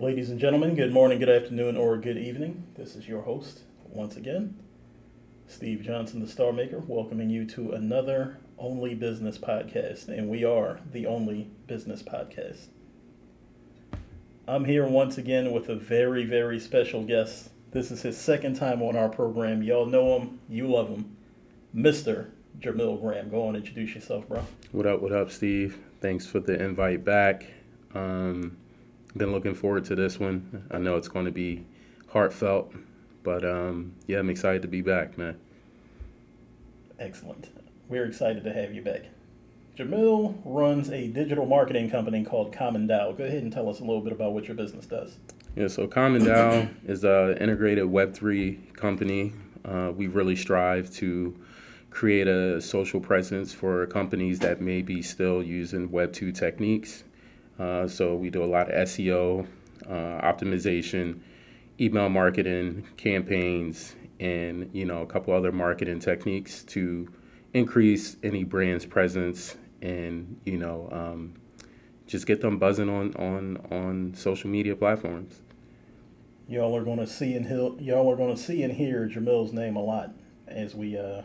Ladies and gentlemen, good morning, good afternoon, or good evening. This is your host, once again, Steve Johnson, the Star Maker, welcoming you to another Only Business podcast. And we are the only business podcast. I'm here once again with a very, very special guest. This is his second time on our program. Y'all know him, you love him, Mr. Jermill Graham. Go on, introduce yourself, bro. What up, what up, Steve? Thanks for the invite back. Um, been looking forward to this one. I know it's going to be heartfelt, but um, yeah, I'm excited to be back, man. Excellent. We're excited to have you back. Jermill runs a digital marketing company called Common DAO. Go ahead and tell us a little bit about what your business does. Yeah, so Common DAO is an integrated Web3 company. Uh, we really strive to create a social presence for companies that may be still using Web2 techniques. Uh, so we do a lot of SEO, uh, optimization, email marketing, campaigns, and you know a couple other marketing techniques to increase any brand's presence and you know um, just get them buzzing on on on social media platforms. Y'all are to see and hear, y'all are to see and hear Jermill's name a lot as we uh,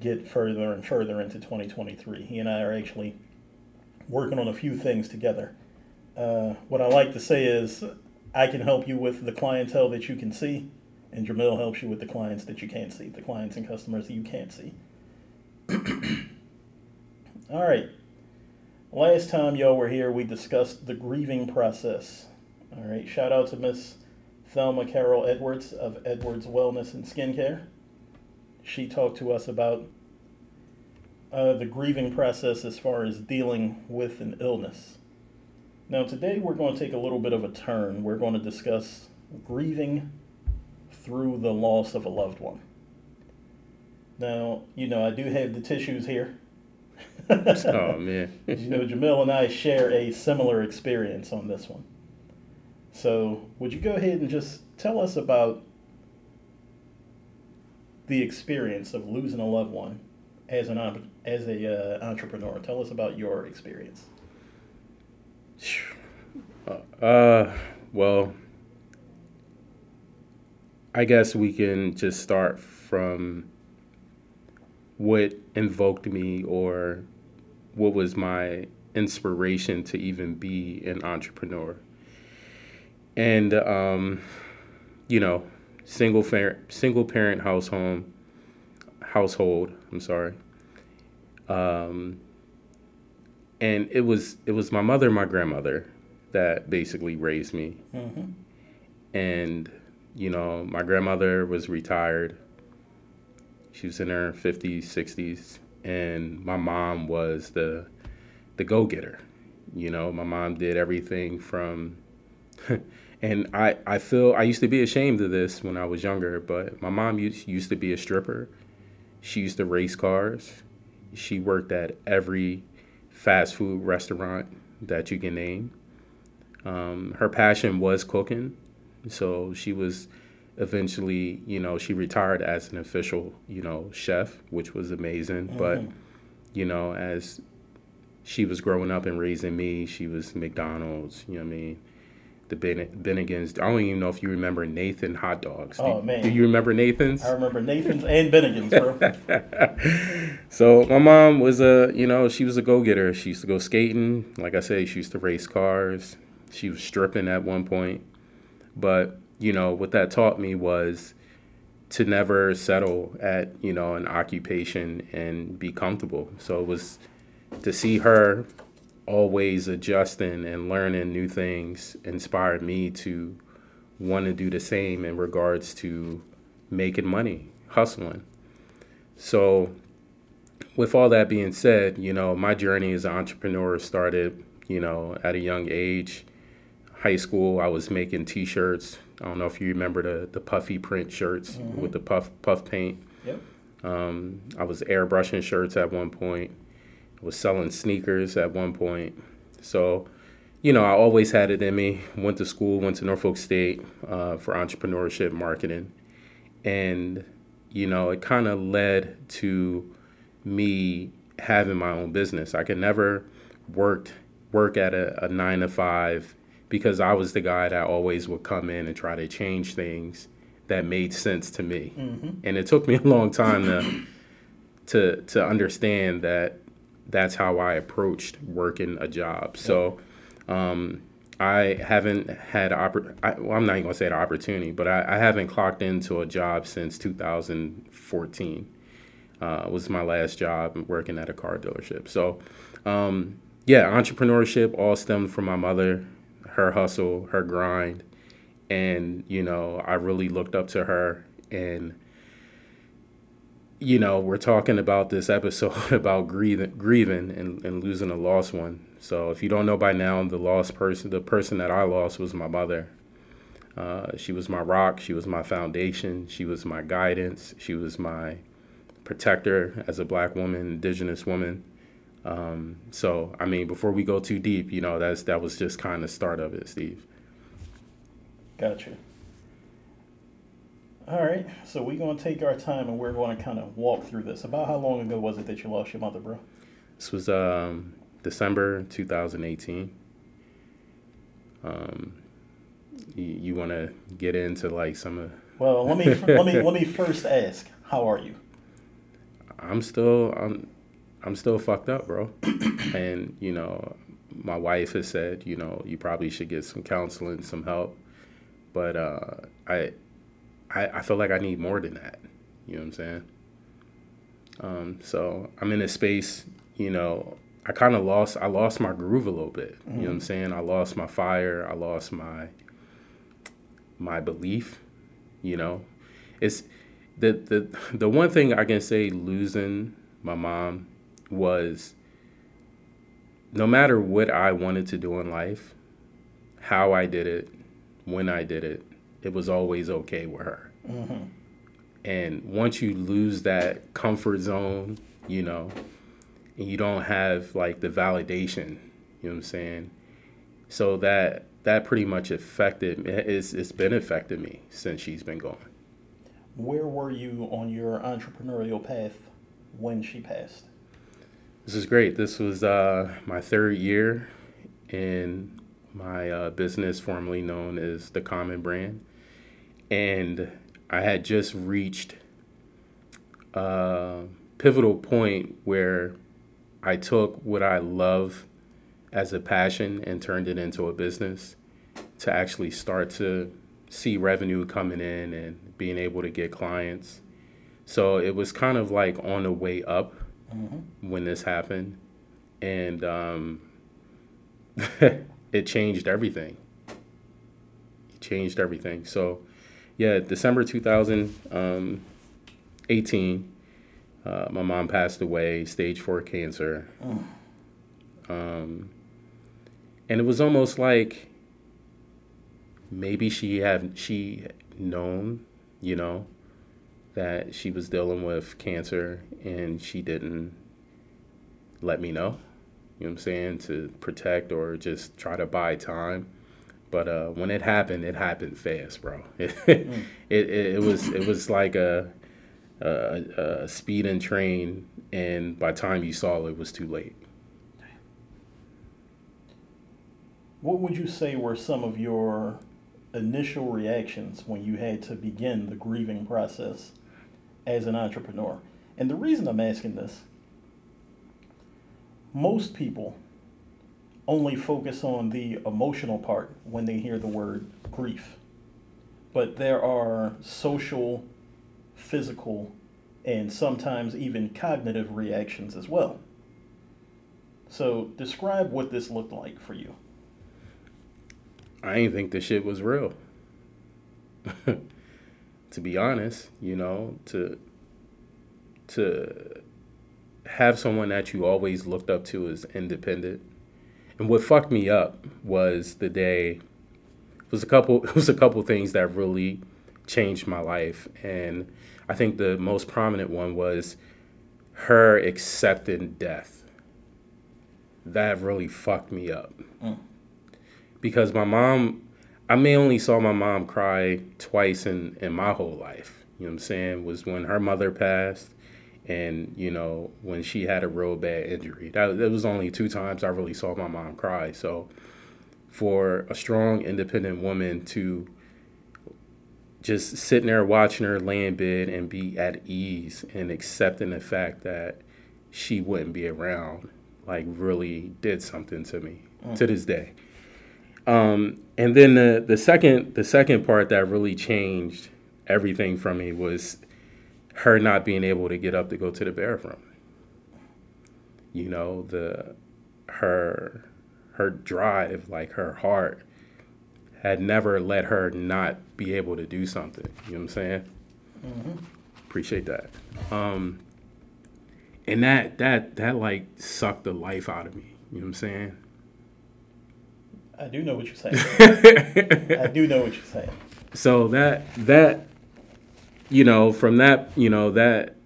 get further and further into 2023. He and I are actually working on a few things together. Uh, what I like to say is, I can help you with the clientele that you can see, and Jermill helps you with the clients that you can't see, the clients and customers that you can't see. All right. Last time y'all were here, we discussed the grieving process. All right. Shout out to Miss Thelma Carol Edwards of Edwards Wellness and Skincare. She talked to us about uh, the grieving process as far as dealing with an illness. Now, today we're going to take a little bit of a turn. We're going to discuss grieving through the loss of a loved one. Now, you know, I do have the tissues here. oh, man. you know, Jermill and I share a similar experience on this one. So, would you go ahead and just tell us about the experience of losing a loved one as an as a uh, entrepreneur. Tell us about your experience. Uh, well, I guess we can just start from what invoked me or what was my inspiration to even be an entrepreneur. And um, you know, single single parent household household, I'm sorry. Um, and it was it was my mother and my grandmother that basically raised me. Mm-hmm. And you know, my grandmother was retired. She was in her 50s, 60s, and my mom was the the go-getter. You know, my mom did everything from and I I feel I used to be ashamed of this when I was younger, but my mom used used to be a stripper. She used to race cars. She worked at every fast food restaurant that you can name. Um, her passion was cooking, so she was eventually, you know, she retired as an official, you know, chef, which was amazing. Mm-hmm. But, you know, as she was growing up and raising me, she was McDonald's, you know what I mean? The ben- Bennigan's. I don't even know if you remember Nathan hot dogs. Oh do, man, do you remember Nathan's? I remember Nathan's and Bennigan's, bro. so my mom was a, you know, she was a go getter. She used to go skating. Like I say, she used to race cars. She was stripping at one point, but you know what that taught me was to never settle at you know an occupation and be comfortable. So it was to see her always adjusting and learning new things inspired me to want to do the same in regards to making money, hustling. So, with all that being said, you know, my journey as an entrepreneur started, you know, at a young age. High school, I was making T-shirts. I don't know if you remember the the puffy print shirts mm-hmm. with the puff puff paint. Yep. Um, I was airbrushing shirts at one point was selling sneakers at one point. So, you know, I always had it in me. Went to school, went to Norfolk State uh, for entrepreneurship marketing. And, you know, it kind of led to me having my own business. I could never work work at a, a nine to five because I was the guy that always would come in and try to change things that made sense to me. Mm-hmm. And it took me a long time to to to understand that that's how I approached working a job. So um, I haven't had oppor- I, well, I'm not even gonna say the opportunity, but I, I haven't clocked into a job since 2014. Uh, was my last job working at a car dealership. So um, yeah, entrepreneurship all stemmed from my mother, her hustle, her grind, and you know I really looked up to her and you know, we're talking about this episode about grieving, grieving and, and losing a lost one. So if you don't know by now, the lost person, the person that I lost was my mother. Uh, she was my rock. She was my foundation. She was my guidance. She was my protector as a black woman, indigenous woman. Um, so I mean, before we go too deep, you know, that's that was just kind of start of it, Steve. Gotcha. All right, so we're going to take our time and we're going to kind of walk through this. About how long ago was it that you lost your mother, bro? This was um, December 2018. Um, you, you want to get into like some of? Well, let me let me let me first ask, how are you? I'm still I'm I'm still fucked up, bro. and you know, my wife has said, you know, you probably should get some counseling, some help. But uh, I I, I feel like I need more than that. You know what I'm saying? Um, so I'm in a space, you know, I kind of lost, I lost my groove a little bit. Mm-hmm. You know what I'm saying? I lost my fire. I lost my, my belief, you know, it's the, the, the one thing I can say losing my mom was no matter what I wanted to do in life, how I did it, when I did it, it was always okay with her. Mm-hmm. And once you lose that comfort zone, you know, and you don't have like the validation, you know what I'm saying? So that that pretty much affected it's it's been affecting me since she's been gone. Where were you on your entrepreneurial path when she passed? This is great. This was uh, my third year in my uh, business, formerly known as the Common Brand and I had just reached a pivotal point where I took what I love as a passion and turned it into a business to actually start to see revenue coming in and being able to get clients. So it was kind of like on the way up mm-hmm. when this happened. And um, it changed everything. It changed everything. So yeah, December 2018, uh, my mom passed away, stage four cancer. Oh. Um, and it was almost like maybe she had she known, you know, that she was dealing with cancer and she didn't let me know. You know what I'm saying? To protect or just try to buy time. But uh, when it happened, it happened fast, bro. It, mm. it, it, it, was it was like a, a, a speeding train, and by the time you saw it, it was too late. What would you say were some of your initial reactions when you had to begin the grieving process as an entrepreneur? And the reason I'm asking this, most people only focus on the emotional part when they hear the word grief. But there are social, physical, and sometimes even cognitive reactions as well. So, describe what this looked like for you. I didn't think the shit was real. to be honest, you know, to to have someone that you always looked up to as independent and what fucked me up was the day. It was a couple. It was a couple things that really changed my life, and I think the most prominent one was her accepting death. That really fucked me up. Mm. Because my mom, I may only saw my mom cry twice in, in my whole life. You know what I'm saying? Was when her mother passed and you know when she had a real bad injury that, that was only two times i really saw my mom cry so for a strong, independent woman to just sitting there watching her lay in bed and be at ease and accepting the fact that she wouldn't be around, like really did something to me mm. to this day. Um, and then the the second the second part that really changed everything for me was her not being able to get up to go to the bathroom. You know, the her her drive, like her heart, had never let her not be able to do something. You know what I'm saying? Mm-hmm. Appreciate that. Um, and that that that like sucked the life out of me. You know what I'm saying? I do know what you're saying. I do know what you're saying. So that that you know, from that, you know, that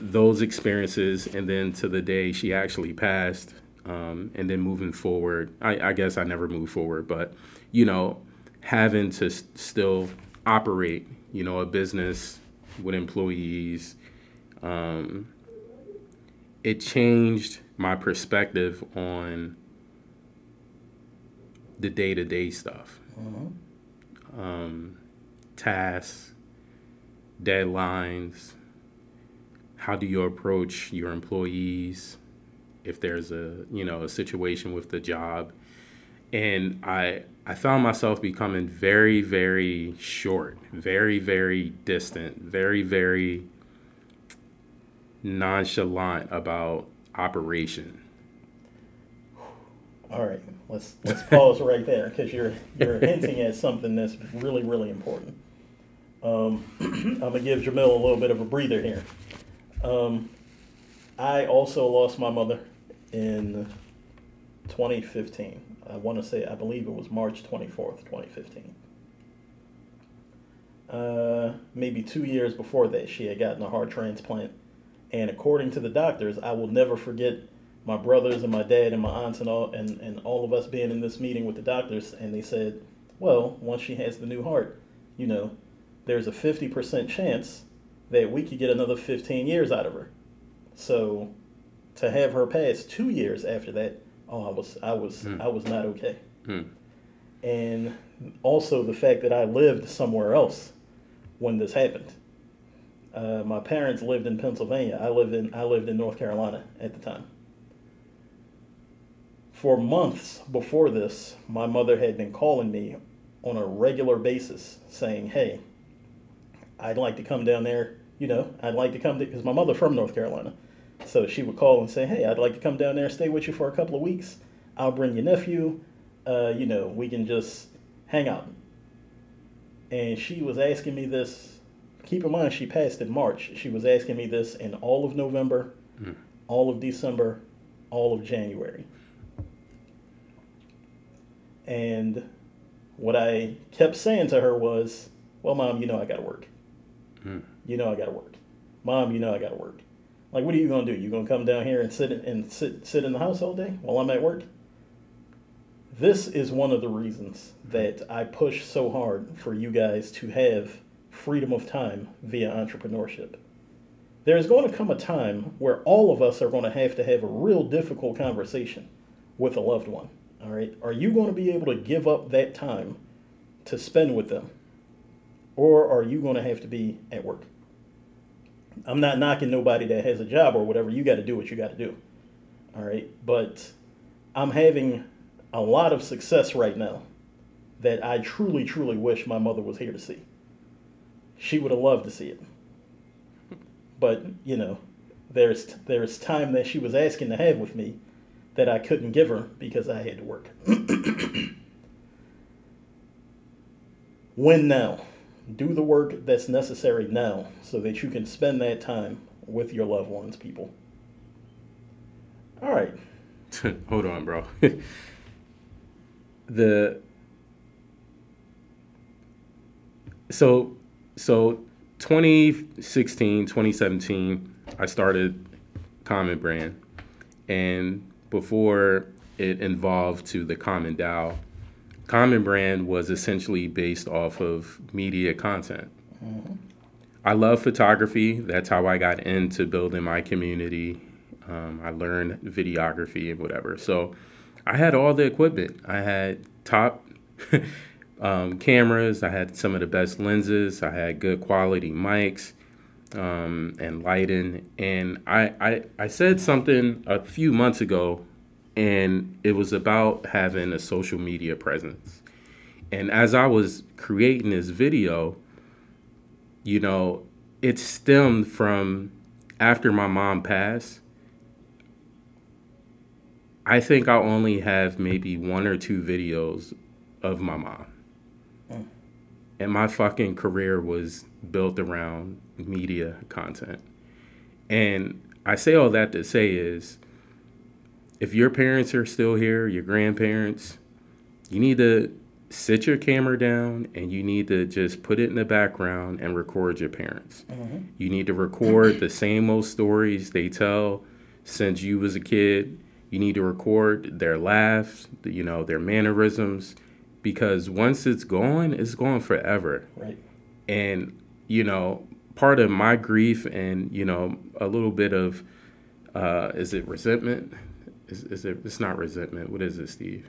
those experiences and then to the day she actually passed, um, and then moving forward, I, I, guess I never moved forward, but you know, having to s- still operate, you know, a business with employees, um, it changed my perspective on the day to day stuff, mm-hmm. um, tasks, deadlines. How do you approach your employees if there's a you know a situation with the job? And I I found myself becoming very very short, very very distant, very very nonchalant about operation all right, let's let's pause right there because you're you're hinting at something that's really really important. Um, I'm gonna give Jermill a little bit of a breather here. Um, I also lost my mother in 2015. I want to say I believe it was March 24th, 2015. Uh, maybe two years before that, she had gotten a heart transplant, and according to the doctors, I will never forget my brothers and my dad and my aunts and all and, and all of us being in this meeting with the doctors and they said, Well, once she has the new heart, you know, there's a fifty percent chance that we could get another fifteen years out of her. So to have her pass two years after that, oh I was I was mm. I was not okay. Mm. And also the fact that I lived somewhere else when this happened. Uh, my parents lived in Pennsylvania. I lived in I lived in North Carolina at the time. For months before this, my mother had been calling me on a regular basis saying, Hey, I'd like to come down there. You know, I'd like to come because my mother from North Carolina. So she would call and say, Hey, I'd like to come down there, stay with you for a couple of weeks. I'll bring your nephew. Uh, you know, we can just hang out. And she was asking me this. Keep in mind, she passed in March. She was asking me this in all of November, mm. all of December, all of January. And what I kept saying to her was, Well, mom, you know I got to work. You know I got to work. Mom, you know I got to work. Like, what are you going to do? You going to come down here and sit and sit sit in the house all day while I'm at work? This is one of the reasons that I push so hard for you guys to have freedom of time via entrepreneurship. There's going to come a time where all of us are going to have to have a real difficult conversation with a loved one. All right. Are you going to be able to give up that time to spend with them? Or are you going to have to be at work? I'm not knocking nobody that has a job or whatever. You got to do what you got to do. All right. But I'm having a lot of success right now that I truly, truly wish my mother was here to see. She would have loved to see it. But, you know, there's there's time that she was asking to have with me that I couldn't give her because I had to work. when now? Do the work that's necessary now so that you can spend that time with your loved ones, people. All right. Hold on, bro. the so so 2016 2017 i started common brand and before it evolved to the Common DAO, Common Brand was essentially based off of media content. Mm-hmm. I love photography. That's how I got into building my community. Um, I learned videography and whatever. So I had all the equipment. I had top um, cameras. I had some of the best lenses. I had good quality mics um, and lighting. And I, I, I said something a few months ago, and it was about having a social media presence. And as I was creating this video, you know, it stemmed from after my mom passed. I think I only have maybe one or two videos of my mom. Mm. And my fucking career was built around media content. And I say all that to say is if your parents are still here, your grandparents, you need to sit your camera down and you need to just put it in the background and record your parents. Mm-hmm. You need to record the same old stories they tell since you was a kid. You need to record their laughs, you know, their mannerisms because once it's gone, it's gone forever. Right. And you know, part of my grief and you know a little bit of uh, is it resentment? Is, is it? It's not resentment. What is it, Steve?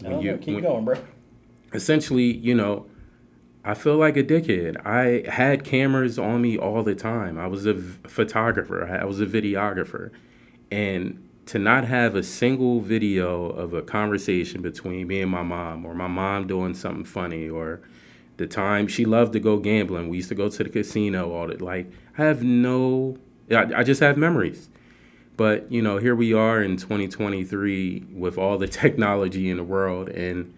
When I don't you. Keep when, going, bro. Essentially, you know, I feel like a dickhead. I had cameras on me all the time. I was a photographer. I was a videographer, and to not have a single video of a conversation between me and my mom, or my mom doing something funny, or the time she loved to go gambling. We used to go to the casino all the like. I have no. I, I just have memories. But you know, here we are in 2023 with all the technology in the world, and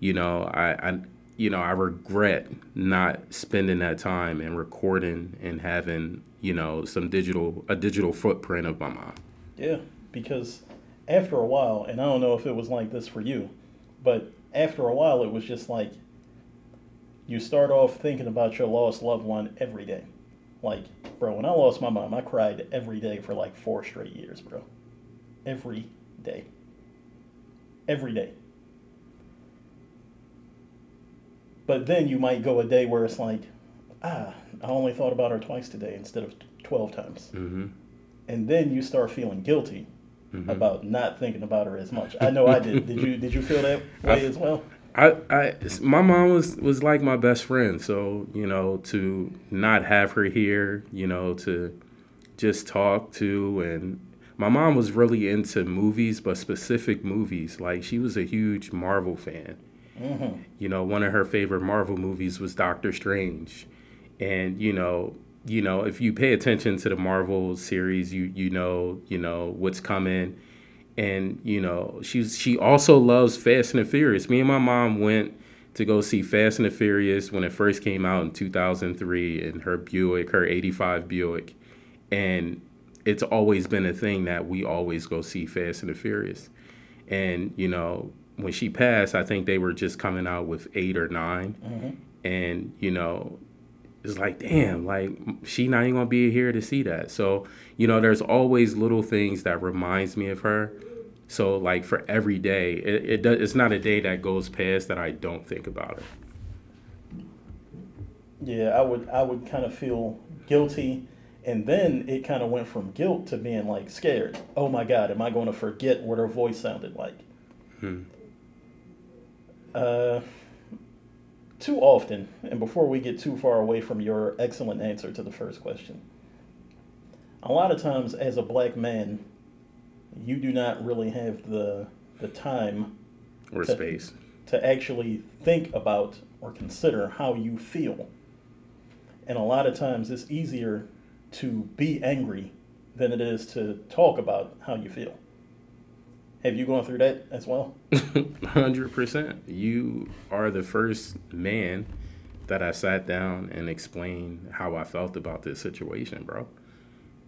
you know, I, I you know, I regret not spending that time and recording and having you know some digital a digital footprint of my mom. Yeah, because after a while, and I don't know if it was like this for you, but after a while, it was just like you start off thinking about your lost loved one every day. Like, bro, when I lost my mom, I cried every day for like four straight years, bro. Every day. Every day. But then you might go a day where it's like, ah, I only thought about her twice today instead of 12 times. Mm-hmm. And then you start feeling guilty mm-hmm. about not thinking about her as much. I know I did. did you did you feel that way as well? I, I, my mom was was like my best friend. So you know, to not have her here, you know, to just talk to, and my mom was really into movies, but specific movies. Like she was a huge Marvel fan. Mm-hmm. You know, one of her favorite Marvel movies was Doctor Strange, and you know, you know, if you pay attention to the Marvel series, you you know, you know what's coming and you know she's she also loves Fast and the Furious. Me and my mom went to go see Fast and the Furious when it first came out in 2003 in her Buick, her 85 Buick, and it's always been a thing that we always go see Fast and the Furious. And you know when she passed, I think they were just coming out with eight or 9 mm-hmm. and you know it's like damn like she not even gonna be here to see that. So you know there's always little things that reminds me of her. So like for every day it, it does it's not a day that goes past that i don't think about it yeah i would i would kind of feel guilty. And then it kind of went from guilt to being like scared. Oh my god am i going to forget what her voice sounded like? Hmm. uh too often, and before we get too far away from your excellent answer to the first question, a lot of times as a black man, you do not really have the the time or to, space to actually think about or consider how you feel. And a lot of times it's easier to be angry than it is to talk about how you feel. Have you gone through that as well? Hundred percent. You are the first man that I sat down and explained how I felt about this situation, bro.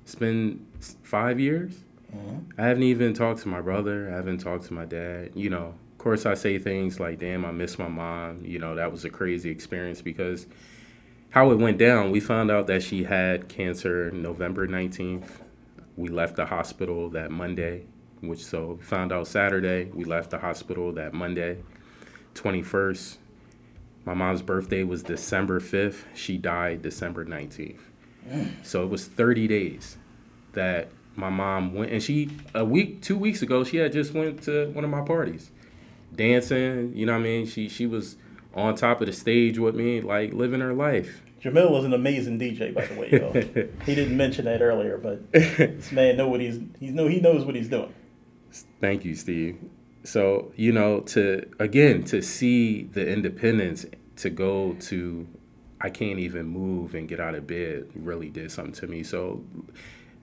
It's been five years. Mm-hmm. I haven't even talked to my brother. I haven't talked to my dad. You know, of course, I say things like, "Damn, I miss my mom." You know, that was a crazy experience because how it went down. We found out that she had cancer November nineteenth. We left the hospital that Monday which so found out Saturday. We left the hospital that Monday, 21st. My mom's birthday was December 5th. She died December 19th. Mm. So it was 30 days that my mom went and she a week, two weeks ago, she had just went to one of my parties, dancing. You know what I mean? She she was on top of the stage with me, like living her life. Jermill was an amazing DJ, by the way, y'all. he didn't mention that earlier, but this man know what he's he's know he knows what he's doing. Thank you, Steve. So you know, to again to see the independence to go to, I can't even move and get out of bed really did something to me. So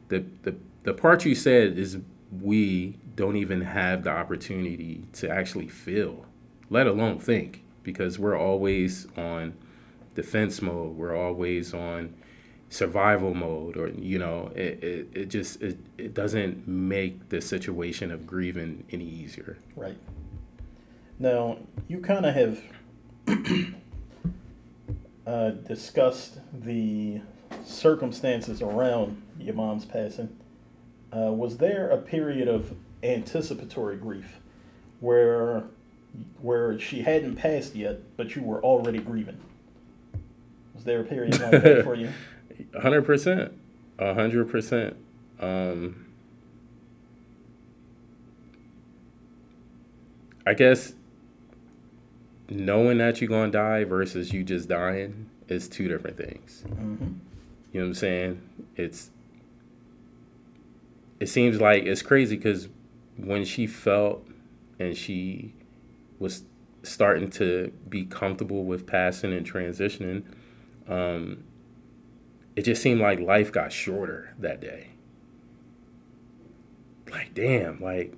the the the part you said is we don't even have the opportunity to actually feel, let alone think, because we're always on defense mode. We're always on survival mode, or you know, it, it, it just it, it doesn't make the situation of grieving any easier. Right. Now you kind of have uh, discussed the circumstances around your mom's passing. Uh, was there a period of anticipatory grief where where she hadn't passed yet, but you were already grieving? Was there a period like that for you? Hundred percent, hundred percent. Um, I guess knowing that you're gonna die versus you just dying is two different things. Mm-hmm. You know what I'm saying? It's it seems like it's crazy because when she felt and she was starting to be comfortable with passing and transitioning, um, it just seemed like life got shorter that day. Like, damn, like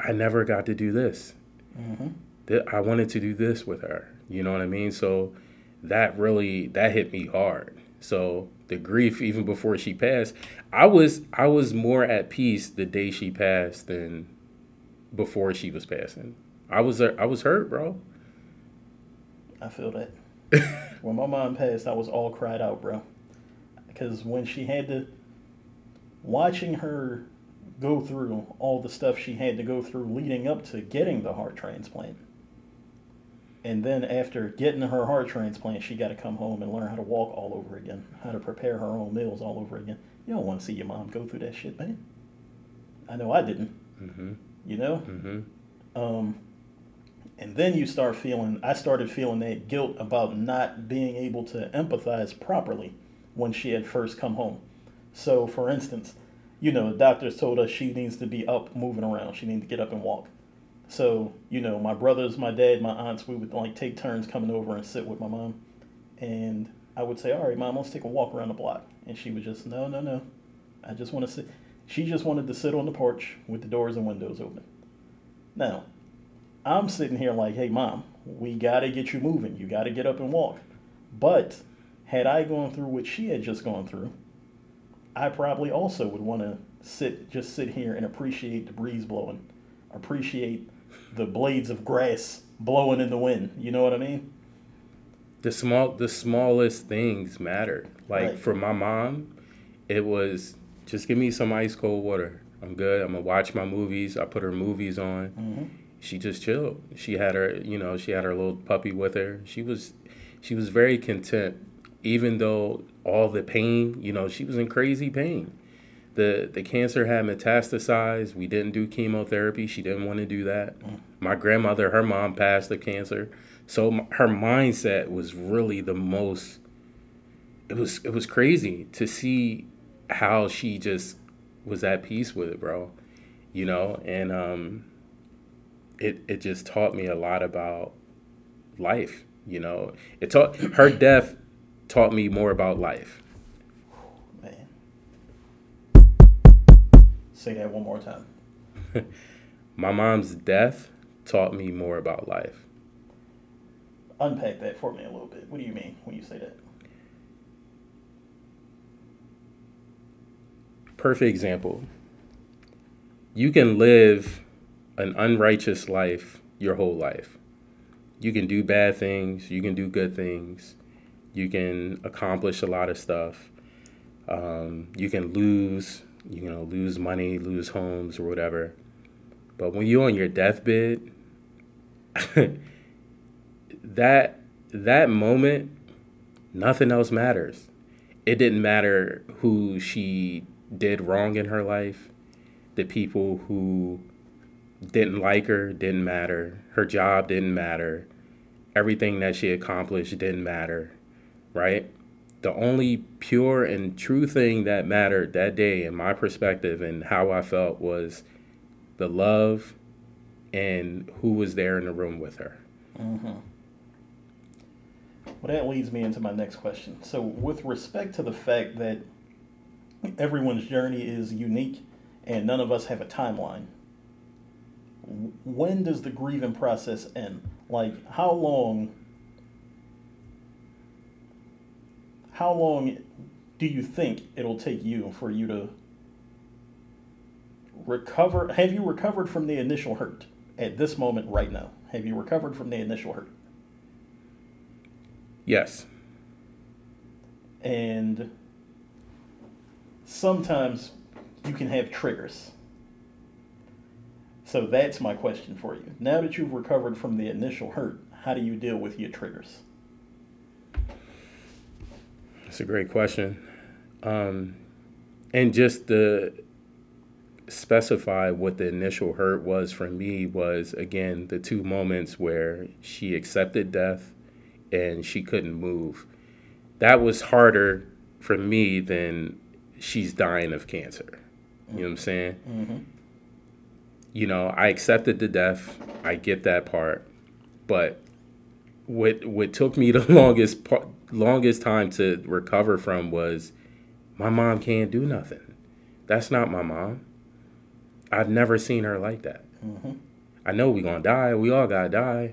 I never got to do this. Mm-hmm. I wanted to do this with her. You know what I mean? So that really that hit me hard. So the grief even before she passed, I was I was more at peace the day she passed than before she was passing. I was I was hurt, bro. I feel that. when my mom passed, I was all cried out, bro. Because when she had to, watching her go through all the stuff she had to go through leading up to getting the heart transplant, and then after getting her heart transplant, she got to come home and learn how to walk all over again, how to prepare her own meals all over again. You don't want to see your mom go through that shit, man. I know I didn't. Mm-hmm. You know. Mm-hmm. Um, and then you start feeling. I started feeling that guilt about not being able to empathize properly when she had first come home. So, for instance, you know, doctors told us she needs to be up, moving around. She needs to get up and walk. So, you know, my brothers, my dad, my aunts, we would like take turns coming over and sit with my mom. And I would say, All right, mom, let's take a walk around the block. And she would just, No, no, no. I just want to sit. She just wanted to sit on the porch with the doors and windows open. Now, I'm sitting here like, Hey, mom, we got to get you moving. You got to get up and walk. But had I gone through what she had just gone through, I probably also would want to sit, just sit here and appreciate the breeze blowing, appreciate the blades of grass blowing in the wind. You know what I mean? The small, the smallest things matter. Like Right. for my mom, it was just give me some ice cold water. I'm good. I'm gonna watch my movies. I put her movies on. Mm-hmm. She just chilled. She had her, you know, she had her little puppy with her. She was, she was very content, even though all the pain, you know, she was in crazy pain. The the cancer had metastasized. We didn't do chemotherapy. She didn't want to do that. My grandmother, her mom passed of cancer, so m- her mindset was really the most. It was it was crazy to see how she just was at peace with it, bro. You know, and um, it it just taught me a lot about life. You know, it taught her death taught me more about life. Man. Say that one more time. My mom's death taught me more about life. Unpack that for me a little bit. What do you mean when you say that? Perfect example. You can live an unrighteous life your whole life. You can do bad things, you can do good things, you can accomplish a lot of stuff. Um, you can lose, you know, lose money, lose homes or whatever. But when you're on your deathbed, that that moment, nothing else matters. It didn't matter who she did wrong in her life, the people who didn't like her didn't matter, her job didn't matter, everything that she accomplished didn't matter, right? The only pure and true thing that mattered that day, in my perspective and how I felt, was the love and who was there in the room with her. Mm-hmm. Well, that leads me into my next question. So, with respect to the fact that everyone's journey is unique and none of us have a timeline, when does the grieving process end? Like, how long? How long do you think it'll take you for you to recover? Have you recovered from the initial hurt at this moment right now? Have you recovered from the initial hurt? Yes. And sometimes you can have triggers. So that's my question for you. Now that you've recovered from the initial hurt, how do you deal with your triggers? That's a great question. Um, and just to specify what the initial hurt was for me was again the two moments where she accepted death and she couldn't move. That was harder for me than she's dying of cancer. You know what I'm saying? Mm-hmm. You know, I accepted the death. I get that part, but what what took me the longest part, longest time to recover from was my mom can't do nothing. That's not my mom. I've never seen her like that. Mm-hmm. I know we gonna die. We all gotta die,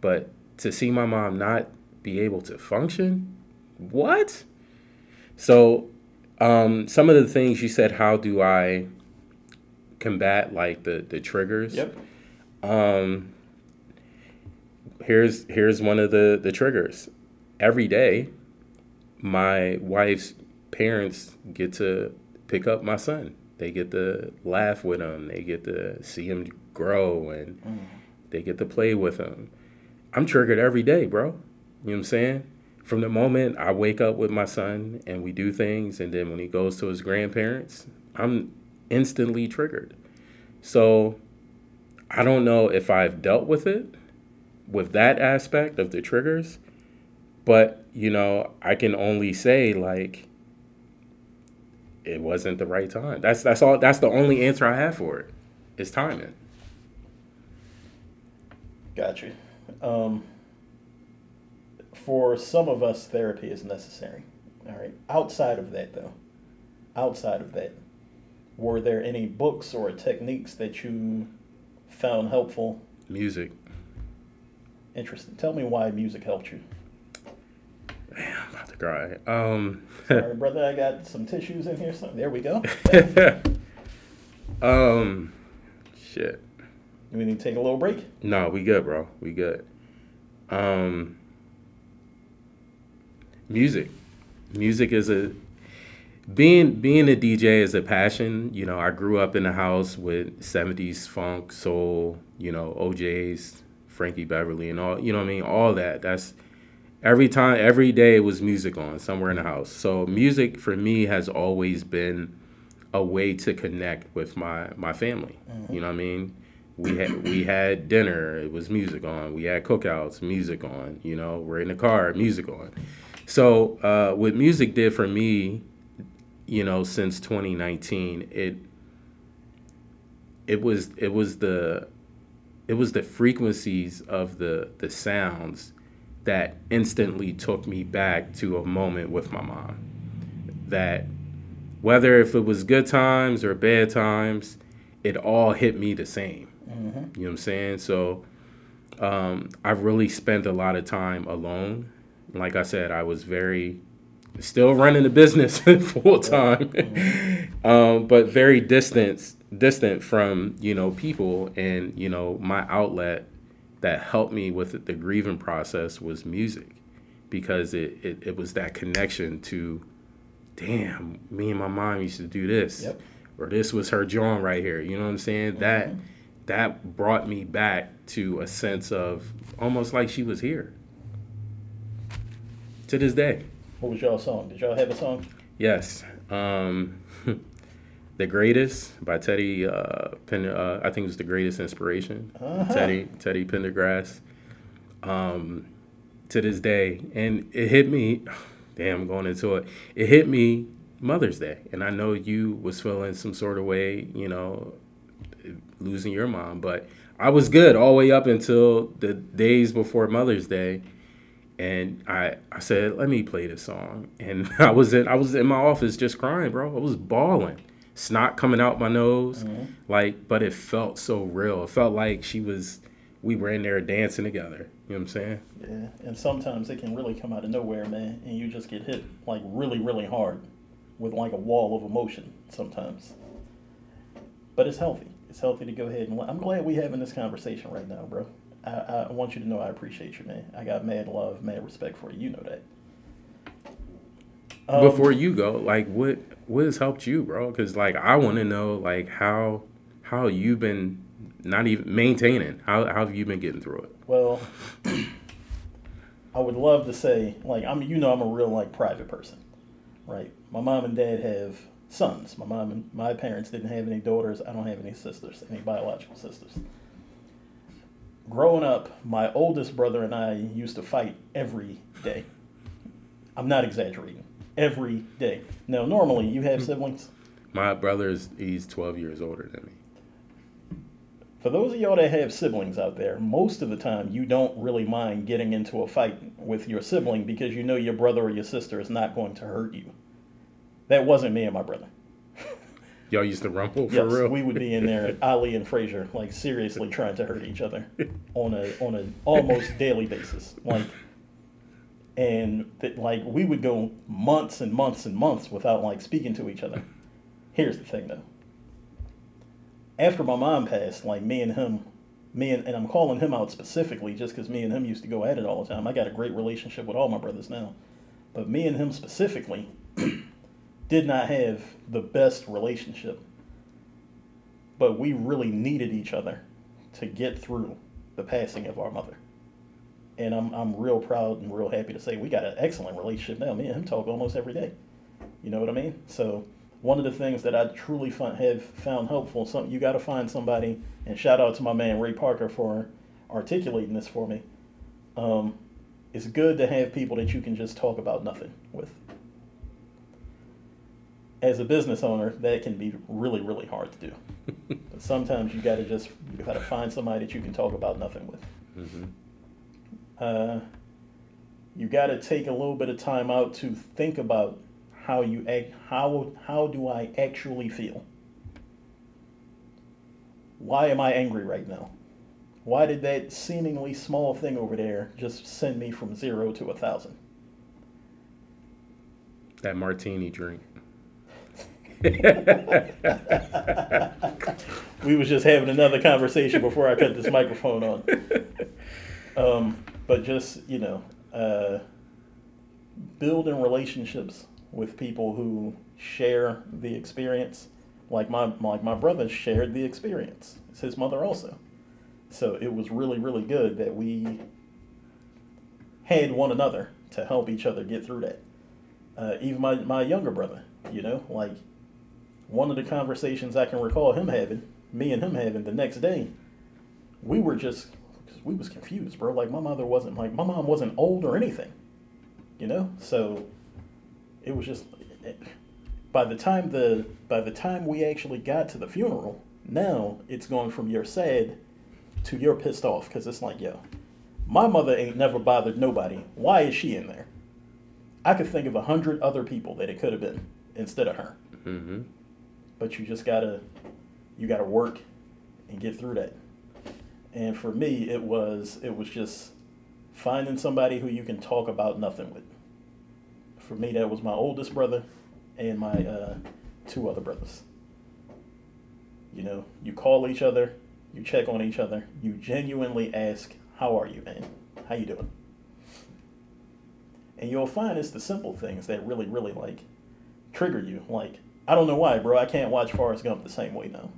but to see my mom not be able to function, what? So, um, some of the things you said. How do I combat like the the triggers? Yep. Um, here's here's one of the the triggers. Every day, my wife's parents get to pick up my son. They get to laugh with him. They get to see him grow, and Mm. they get to play with him. I'm triggered every day, bro. You know what I'm saying? From the moment I wake up with my son and we do things, and then when he goes to his grandparents, I'm instantly triggered. So I don't know if I've dealt with it, with that aspect of the triggers, but you know, I can only say like it wasn't the right time. That's that's all that's the only answer I have for it. It's timing. Got you. Um, for some of us, therapy is necessary. All right. Outside of that, though, outside of that, were there any books or techniques that you found helpful? Music. Interesting. Tell me why music helped you. I'm about to cry. Um right, brother, I got some tissues in here. So there we go. um shit. We need to take a little break. No, we good, bro. We good. Um music. Music is a being being a DJ is a passion. You know, I grew up in a house with 70s funk, soul, you know, O'Jays, Frankie Beverly and all, you know what I mean? All that. That's every time every day it was music on somewhere in the house. So music for me has always been a way to connect with my my family. You know what I mean? We had we had dinner, it was music on. We had cookouts, music on. You know, we're in the car, music on. So uh, what music did for me, you know, since 2019, it it was it was the it was the frequencies of the the sounds that instantly took me back to a moment with my mom. That whether if it was good times or bad times, it all hit me the same. Mm-hmm. You know what I'm saying? So um, I really spent a lot of time alone. Like I said, I was very still running the business full time, um, but very distant distant from you know people and you know my outlet that helped me with the grieving process was music because it, it, it was that connection to damn me and my mom used to do this Yep. or this was her joint right here you know what i'm saying that Mhm. that brought me back to a sense of almost like she was here to this day What was y'all song? Did y'all have a song? yes um The Greatest by Teddy uh, uh, I think it was The Greatest Inspiration. Uh-huh. Teddy Teddy Pendergrass. Um, to this day, and it hit me. Damn, going into it. It hit me Mother's Day, and I know you was feeling some sort of way, you know, losing your mom, but I was good all the way up until the days before Mother's Day. And I, I said, let me play this song. And I was in I was in my office just crying, bro. I was bawling. Snot coming out my nose. Mm-hmm. Like, but it felt so real. It felt like she was we were in there dancing together. You know what I'm saying? Yeah, and sometimes it can really come out of nowhere, man, and you just get hit like really, really hard with like a wall of emotion sometimes. But it's healthy. It's healthy to go ahead and. I'm glad we're having this conversation right now, bro. I, I want you to know I appreciate you, man. I got mad love, mad respect for you. You know that. Um, Before you go, like what what has helped you, bro? Because like I want to know like how how you've been not even maintaining. How how have you been getting through it? Well, I would love to say, like, I'm, you know, I'm a real like private person, right? My mom and dad have sons. My mom and my parents didn't have any daughters. I don't have any sisters, any biological sisters. Growing up, my oldest brother and I used to fight every day. I'm not exaggerating. Every day. Now, normally you have siblings. My brother is he's 12 years older than me. For those of y'all that have siblings out there, most of the time you don't really mind getting into a fight with your sibling because you know your brother or your sister is not going to hurt you. That wasn't me and my brother. Y'all used to rumble for Yes, real. we would be in there, Ali and Frazier, like seriously trying to hurt each other on a on a almost daily basis, like. And that, like we would go months and months and months without like speaking to each other. Here's the thing though. After my mom passed, like me and him, me and, and I'm calling him out specifically just because me and him used to go at it all the time. I got a great relationship with all my brothers now, but me and him specifically did not have the best relationship. But we really needed each other to get through the passing of our mother. And I'm, I'm real proud and real happy to say we got an excellent relationship now. Me and him talk almost every day. You know what I mean? So one of the things that I truly fun, have found helpful, some, you got to find somebody, and shout out to my man Ray Parker for articulating this for me. Um, it's good to have people that you can just talk about nothing with as a business owner, that can be really, really hard to do. but sometimes you got to just you got to find somebody that you can talk about nothing with. hmm Uh, you got to take a little bit of time out to think about how you act. How how do I actually feel? Why am I angry right now? Why did that seemingly small thing over there just send me from zero to a thousand? That martini drink. we was just having another conversation before I cut this microphone on. Um, but just you know, uh, building relationships with people who share the experience. Like my like my brother shared the experience. It's his mother also. So it was really really good that we had one another to help each other get through that. Uh, even my my younger brother, you know, like one of the conversations I can recall him having, me and him having the next day, we were just, we was confused, bro. Like my mother wasn't like my mom wasn't old or anything, you know. So it was just by the time the by the time we actually got to the funeral, now it's going from you're sad to you're pissed off because it's like yo, my mother ain't never bothered nobody. Why is she in there? I could think of a hundred other people that it could have been instead of her hmm but you just gotta you gotta work and get through that and for me it was it was just finding somebody who you can talk about nothing with. For me that was my oldest brother and my uh, two other brothers. You know you call each other you check on each other you genuinely ask how are you man? How you doing? And you'll find it's the simple things that really really like trigger you. Like I don't know why, bro. I can't watch Forrest Gump the same way now.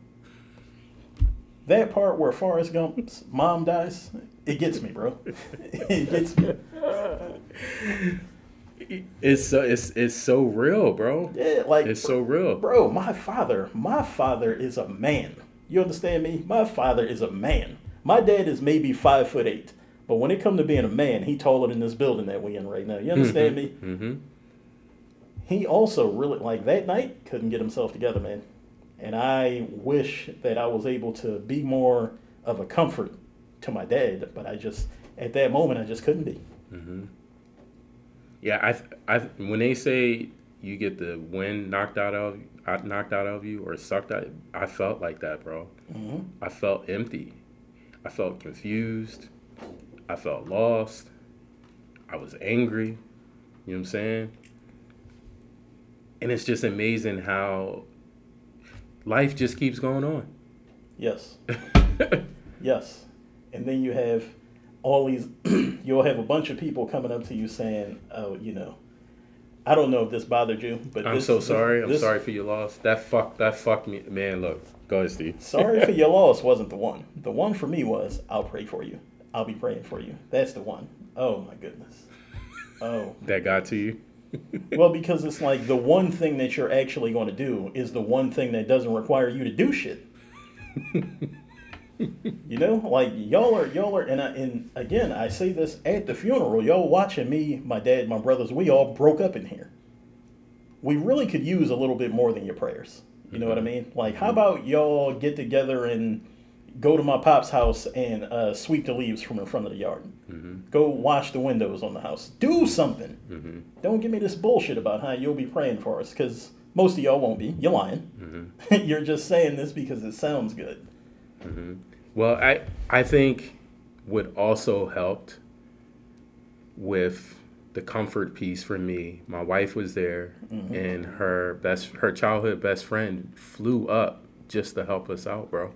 That part where Forrest Gump's mom dies, it gets me, bro. it gets me. it's so it's it's so real, bro. Yeah, like It's so real. bro, my father, my father is a man. You understand me? My father is a man. My dad is maybe five foot eight, but when it come to being a man, he taller than this building that we in right now. You understand me? Mm-hmm. He also really like that night couldn't get himself together, man. And I wish that I was able to be more of a comfort to my dad, but I just at that moment I just couldn't be. Yeah, I, I, when they say you get the wind knocked out of uh, knocked out of you or sucked out, I felt like that, bro. I felt empty. I felt confused. I felt lost. I was angry. You know what I'm saying? And it's just amazing how life just keeps going on. Yes. yes. And then you have all these, you'll have a bunch of people coming up to you saying, oh, you know, I don't know if this bothered you, but I'm this- so this- sorry. I'm this- sorry for your loss. That fuck. That fucked me, man. Look, go ahead, Steve. Sorry for your loss wasn't the one. The one for me was, I'll pray for you. I'll be praying for you. That's the one. Oh my goodness. Oh. That got to you. Well, because it's like the one thing that you're actually going to do is the one thing that doesn't require you to do shit. you know, like y'all are y'all are, and I, and again, I say this at the funeral. Y'all watching me, my dad, my brothers. We all broke up in here. We really could use a little bit more than your prayers. You know what I mm-hmm. mean? Like, how about y'all get together and go to my pop's house and uh, sweep the leaves from in front of the yard? Mm-hmm. Go wash the windows on the house. Do something. Mm-hmm. Don't give me this bullshit about how you'll be praying for us, because most of y'all won't be. You're lying. Mm-hmm. You're just saying this because it sounds good. Well, I I think what also helped with the comfort piece for me, my wife was there, and her best her childhood best friend flew up just to help us out, bro.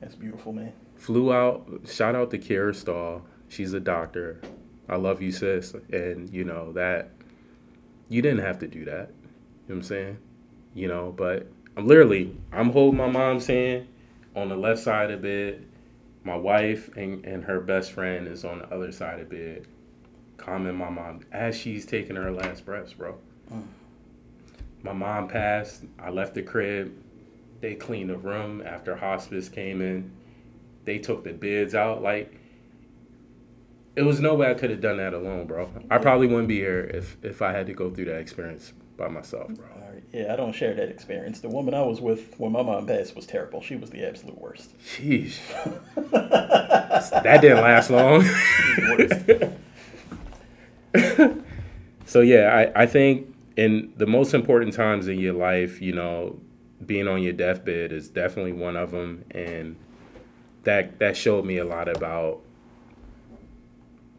That's beautiful, man. Flew out. Shout out to Kara Stahl. She's a doctor. I love you, sis. And you know that you didn't have to do that. You know what I'm saying? You know, but I'm literally I'm holding my mom's hand on the left side of the bed. My wife and, and her best friend is on the other side of the bed, calming my mom as she's taking her last breaths, bro. Mm. My mom passed. I left the crib. They cleaned the room after hospice came in. They took the beds out. Like, it was no way I could have done that alone, bro. I probably wouldn't be here if, if I had to go through that experience by myself, bro. All right. Yeah, I don't share that experience. The woman I was with when my mom passed was terrible. She was the absolute worst. Sheesh. that didn't last long. So yeah, I, I think in the most important times in your life, you know, being on your deathbed is definitely one of them, and that that showed me a lot about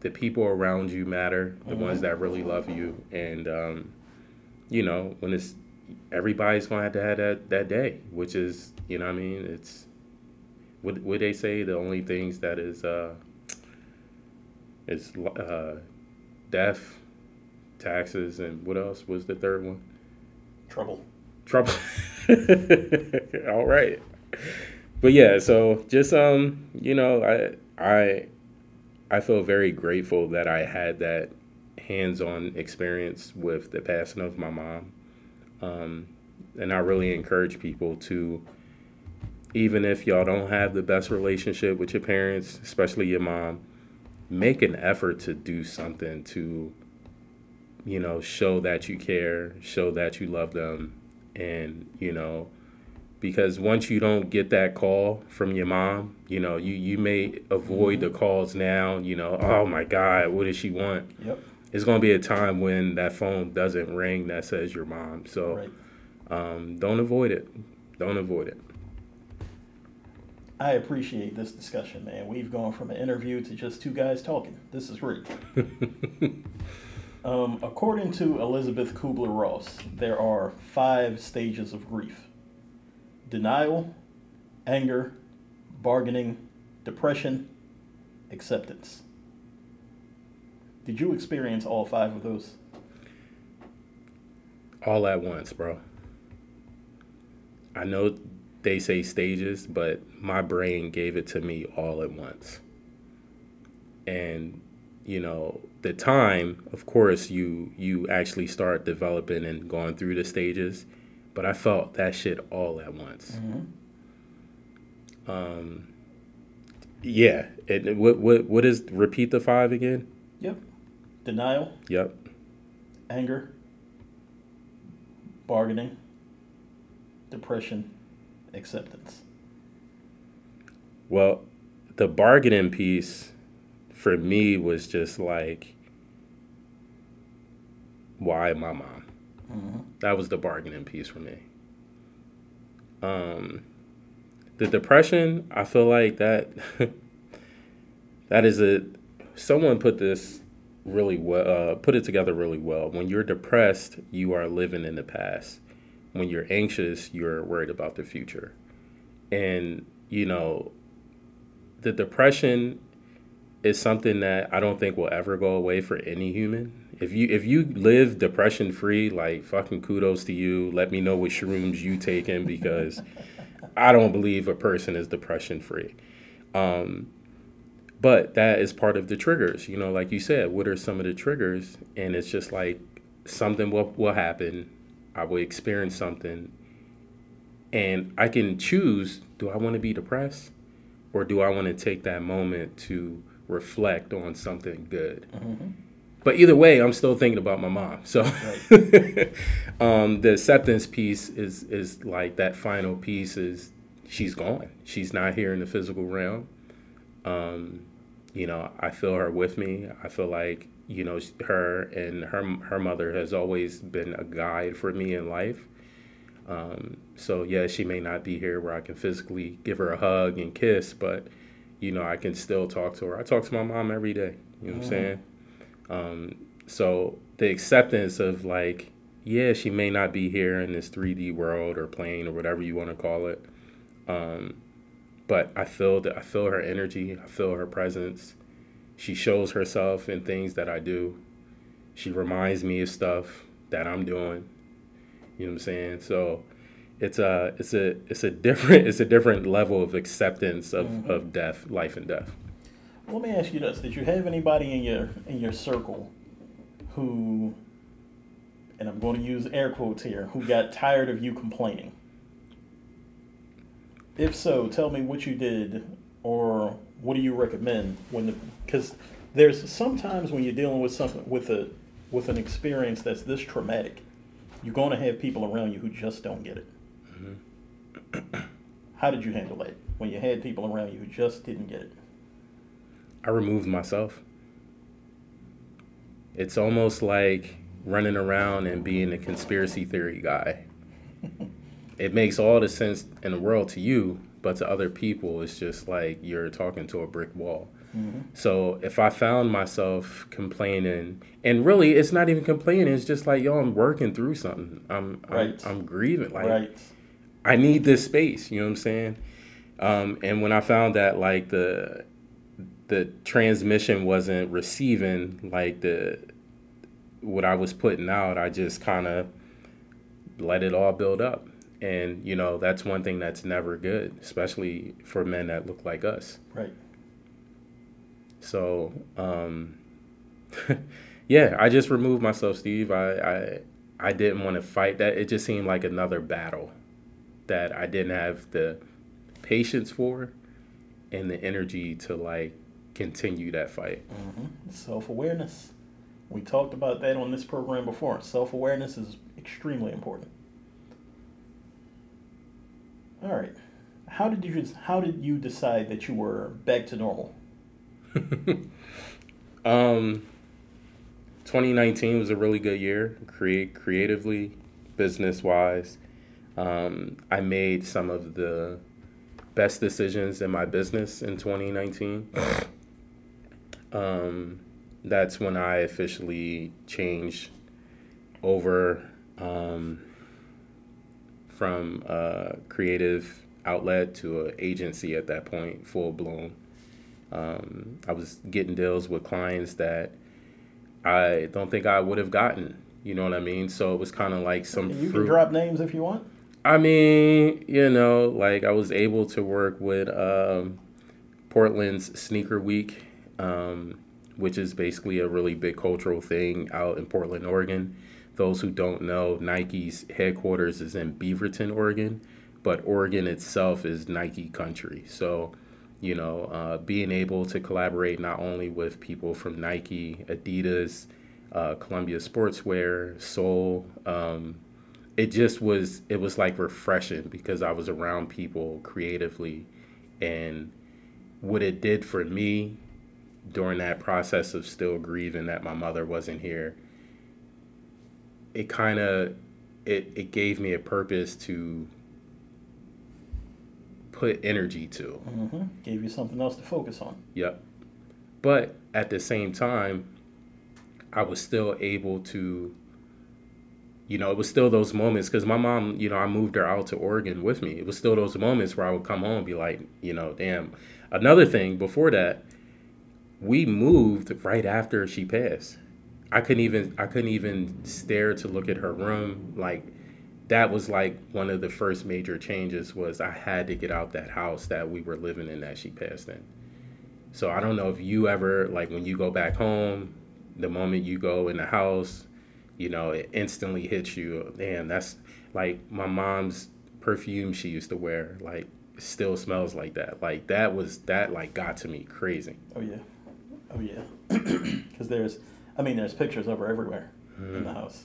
the people around you matter, the ones that really love you, and um, you know when it's everybody's gonna have to have that that day, which is you know what I mean? It's what would they say the only things that is uh is uh death taxes and what else was the third one? Trouble. Trouble. All right. But yeah so just um you know i i i feel very grateful that i had that hands-on experience with the passing of my mom. Um and i really encourage people to even if y'all don't have the best relationship with your parents especially your mom make an effort to do something to you know show that you care show that you love them and you know because once you don't get that call from your mom you know you you may avoid the calls now you know oh my god what does she want Yep. it's going to be a time when that phone doesn't ring that says your mom so Right. um, don't avoid it don't avoid it I appreciate this discussion, man. We've gone from an interview to just two guys talking. This is great. um, according to Elizabeth Kubler Ross, there are five stages of grief denial, anger, bargaining, depression, acceptance. Did you experience all five of those? all at once, bro. I know they say stages, but my brain gave it to me all at once. And you know, the time, of course, you you actually start developing and going through the stages, but I felt that shit all at once. Um, yeah. It, what what what is repeat the five again? Yep. Denial, Yep. anger, bargaining, depression, acceptance. Well, the bargaining piece for me was just like, why my mom? That was the bargaining piece for me. Um, the depression, I feel like that that is a someone put this really well uh, put it together really well. When you're depressed, you are living in the past. When you're anxious, you're worried about the future. And you know, the depression is something that I don't think will ever go away for any human. If you if you live depression free, like fucking kudos to you. Let me know what shrooms you taking because I don't believe a person is depression free. Um, but that is part of the triggers, you know, like you said, what are some of the triggers? And it's just like something will, will happen. I will experience something and I can choose do I want to be depressed or do I want to take that moment to reflect on something good? But either way, I'm still thinking about my mom. So um, the acceptance piece is is like that final piece is she's gone. She's not here in the physical realm. Um, you know, I feel her with me. I feel like you know her and her her mother has always been a guide for me in life. Um, so yeah, she may not be here where I can physically give her a hug and kiss, but you know I can still talk to her. I talk to my mom every day. You know what I'm saying? Um, so the acceptance of like, yeah, she may not be here in this 3D world or plane or whatever you want to call it. Um, but I feel that I feel her energy. I feel her presence. She shows herself in things that I do. She reminds me of stuff that I'm doing. You know what I'm saying? So it's a it's a it's a different it's a different level of acceptance of, mm-hmm. of death, life and death. Let me ask you this: Did you have anybody in your in your circle who, and I'm going to use air quotes here, who got tired of you complaining? If so, tell me what you did, or what do you recommend when the because there's sometimes when you're dealing with something with a with an experience that's this traumatic, you're going to have people around you who just don't get it. How did you handle that when you had people around you who just didn't get it? I removed myself. It's almost like running around and being a conspiracy theory guy. it makes all the sense in the world to you, but to other people, it's just like you're talking to a brick wall. Mm-hmm. So if I found myself complaining, and really, it's not even complaining. It's just like, yo, I'm working through something. I'm Right. I'm, I'm grieving. Like right. I need this space. You know what I'm saying? Um, and when I found that like the the transmission wasn't receiving like the what I was putting out, I just kind of let it all build up. And you know that's one thing that's never good, especially for men that look like us. Right. So, um, yeah, I just removed myself, Steve. I, I, I didn't want to fight that. It just seemed like another battle that I didn't have the patience for and the energy to like continue that fight. Self awareness. We talked about that on this program before. Self awareness is extremely important. All right. How did you how did you decide that you were back to normal? Um, 2019 was a really good year, create creatively, business wise. Um, I made some of the best decisions in my business in 2019. um, that's when I officially changed over um, from a creative outlet to an agency at that point, full blown. Um, I was getting deals with clients that I don't think I would have gotten. You know what I mean? So it was kind of like some You fruit. can drop names if you want. I mean, you know, like I was able to work with um, Portland's Sneaker Week, um, which is basically a really big cultural thing out in Portland, Oregon. Those who don't know, Nike's headquarters is in Beaverton, Oregon, but Oregon itself is Nike country. So, you know, uh, being able to collaborate not only with people from Nike, Adidas, uh, Columbia Sportswear, Soul, um, it just was it was like refreshing because I was around people creatively and what it did for me during that process of still grieving that my mother wasn't here it kind of it, it gave me a purpose to put energy to Mm-hmm. Gave you something else to focus on. yep but at the same time i was still able to you know it was still those moments because my mom you know i moved her out to oregon with me. It was still those moments where i would come home and be like you know damn. Another thing before that we moved right after she passed. I couldn't even i couldn't even stare to look at her room. Like that was like one of the first major changes was i had to get out that house that we were living in that she passed in. So i don't know if you ever like when you go back home the moment you go in the house you know it instantly hits you damn that's like my mom's perfume she used to wear like still smells like that like that was that like got to me crazy Oh yeah, oh yeah. Because there's, I mean, there's pictures of her everywhere in the house,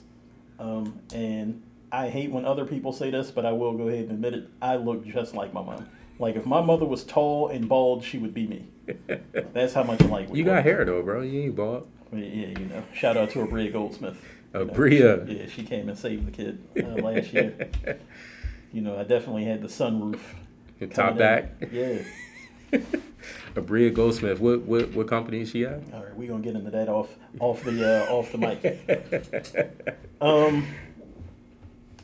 um, and I hate when other people say this, but I will go ahead and admit it. I look just like my mom. Like if my mother was tall and bald, she would be me. That's how much alike we you got hair though bro you ain't bald Yeah, you know. Shout out to Abria Goldsmith. Oh, You know, Bria. she- yeah, she came and saved the kid uh, last year. You know, I definitely had the sunroof. Your top back. Yeah. Abria Goldsmith what what what company is she at All right, we're gonna get into that off off the uh, off the mic. Um,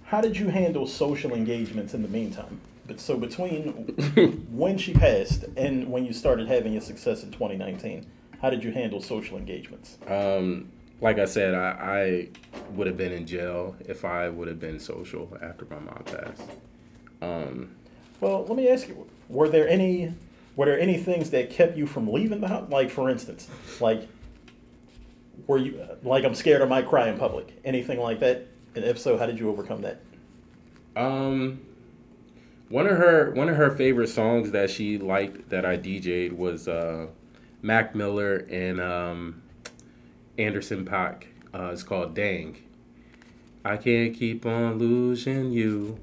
how did you handle social engagements in the meantime? But so between when she passed and when you started having your success in 2019, how did you handle social engagements? Um, like I said, I, I would have been in jail if I would have been social after my mom passed. Um, Well, let me ask you: Were there any were there any things that kept you from leaving the house? Like, for instance, like were you like I'm scared I might cry in public? Anything like that? And if so, how did you overcome that? um, one of her one of her favorite songs that she liked that I DJ'd was uh, Mac Miller and um, Anderson Paak. Uh, it's called "Dang." I can't keep on losing you.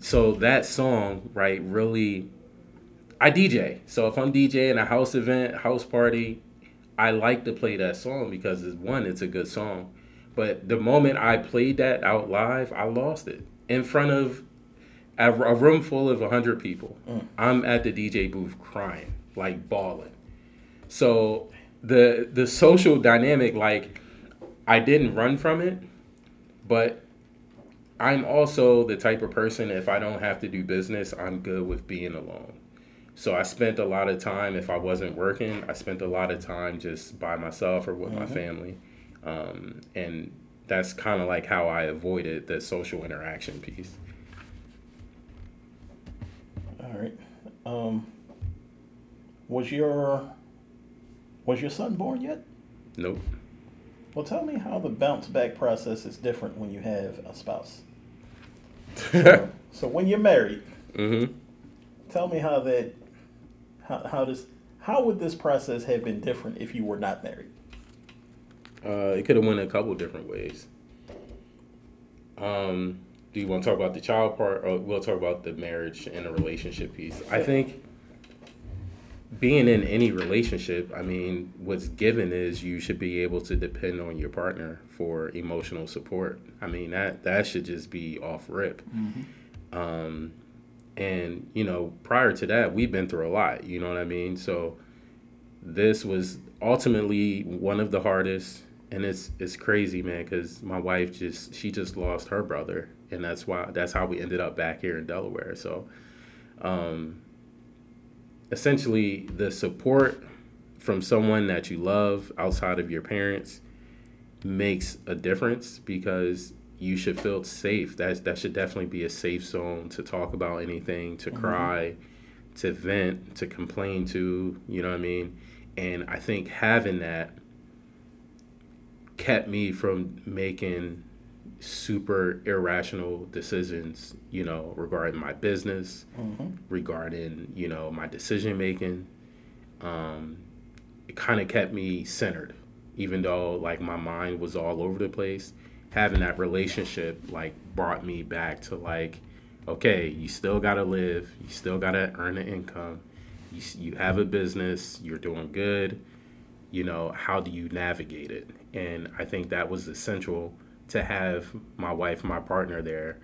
So that song, right, really I DJ. So if I'm DJing a house event, house party, I like to play that song because it's one, it's a good song. But the moment I played that out live, I lost it in front of a, a room full of 100 people. I'm at the DJ booth crying, like bawling. So the the social dynamic like I didn't run from it, but I'm also the type of person if I don't have to do business, I'm good with being alone. So I spent a lot of time if I wasn't working, I spent a lot of time just by myself or with my family. Um, and that's kind of like how I avoided the social interaction piece. All right. Um, was your was your son born yet? Nope. Well, tell me how the bounce back process is different when you have a spouse. So when you're married, mm-hmm. tell me how that how, how does how would this process have been different if you were not married? Uh, it could have went a couple different ways. Um, do you want to talk about the child part, or we'll talk about the marriage and the relationship piece? I think being in any relationship, I mean, what's given is you should be able to depend on your partner for emotional support. I mean, that that should just be off rip. Um, and you know, prior to that, we've been through a lot. You know what I mean? So this was ultimately one of the hardest and it's it's crazy man because my wife just she just lost her brother and that's why that's how we ended up back here in delaware so um essentially the support from someone that you love outside of your parents makes a difference because you should feel safe. That that should definitely be a safe zone to talk about anything to mm-hmm. cry to vent to complain to you know what i mean? And I think having that kept me from making super irrational decisions, you know, regarding my business, Mm-hmm. regarding, you know, my decision making. Um, it kind of kept me centered, even though like my mind was all over the place. Having that relationship like brought me back to like, okay, you still gotta live, you still gotta earn an income, you, you have a business, you're doing good. You know, how do you navigate it? And I think that was essential to have my wife, my partner there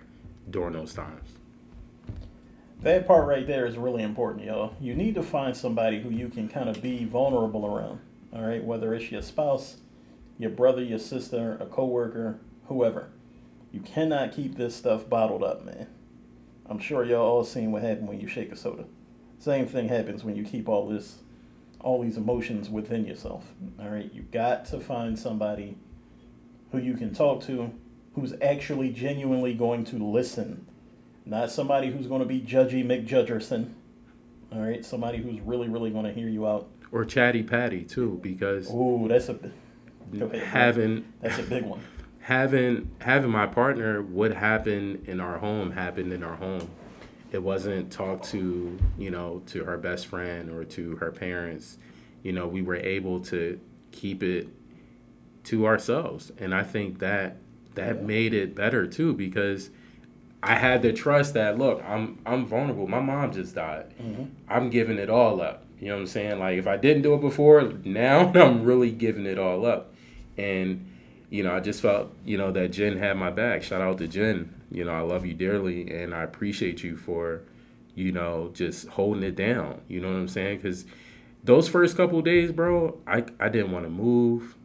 during those times. That part right there is really important, y'all. You need to find somebody who you can kind of be vulnerable around. All right, whether it's your spouse, your brother, your sister, a coworker, whoever. You cannot keep this stuff bottled up, man. I'm sure y'all all seen what happened when you shake a soda. Same thing happens when you keep all this, all these emotions within yourself. All right, you got to find somebody who you can talk to, who's actually genuinely going to listen not somebody who's going to be judgy McJudgerson. All right, somebody who's really, really going to hear you out. Or chatty patty too, because Ooh, that's a ahead, having that's a big one. having having my partner what happened in our home happened in our home it wasn't talked to you know to her best friend or to her parents you know we were able to keep it to ourselves and i think that that made it better too because i had to trust that look i'm i'm vulnerable my mom just died Mhm. i'm giving it all up you know what i'm saying like if i didn't do it before now i'm really giving it all up and you know, I just felt, you know, that Jen had my back. Shout out to Jen. You know, I love you dearly and I appreciate you for, you know, just holding it down. You know what I'm saying? Because those first couple days, bro, I, I didn't want to move.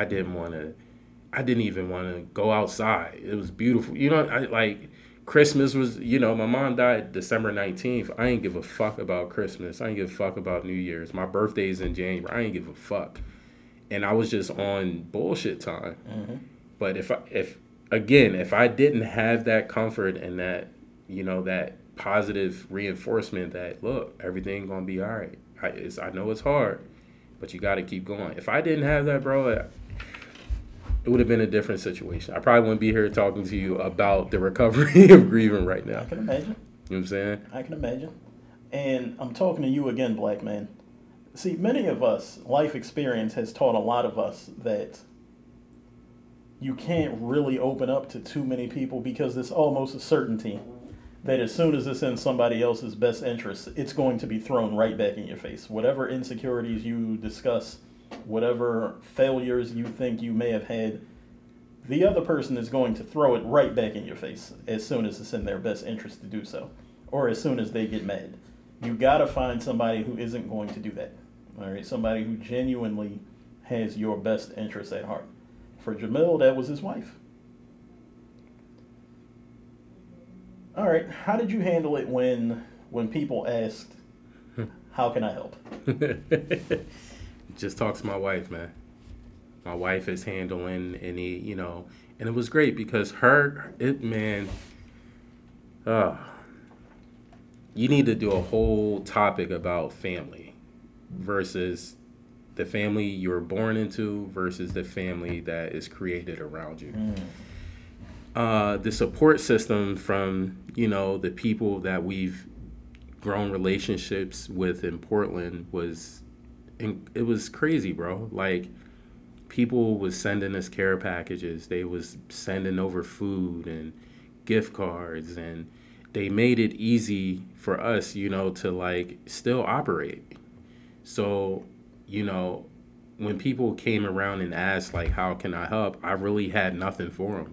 I didn't want to, I didn't even want to go outside. It was beautiful. You know, I like Christmas was, you know, my mom died December 19th. I ain't give a fuck about Christmas. I ain't give a fuck about New Year's. My birthday's in January. I ain't give a fuck and I was just on bullshit time. Mhm. But if I, if again, if I didn't have that comfort and that you know that positive reinforcement that look, everything gonna be all right. I, it's, I know it's hard, but you got to keep going. If I didn't have that, bro, it, would have been a different situation. I probably wouldn't be here talking to you about the recovery of grieving right now. I can imagine. You know what I'm saying? I can imagine. And I'm talking to you again, black man. See, many of us, life experience has taught a lot of us that you can't really open up to too many people because it's almost a certainty that as soon as it's in somebody else's best interest, it's going to be thrown right back in your face. Whatever insecurities you discuss, whatever failures you think you may have had, the other person is going to throw it right back in your face as soon as it's in their best interest to do so, or as soon as they get mad. You gotta find somebody who isn't going to do that. All right, somebody who genuinely has your best interests at heart. For Jermill, that was his wife. All right, how did you handle it when when people asked, "How can I help?" just talk to my wife, man. My wife is handling any, you know, and it was great because her, it, man, uh, you need to do a whole topic about family versus the family you were born into versus the family that is created around you. Uh, the support system from, you know, the people that we've grown relationships with in Portland was it was crazy, bro. Like people was sending us care packages. They was sending over food and gift cards and they made it easy for us, you know, to like still operate. So, you know, when people came around and asked like how can I help? I really had nothing for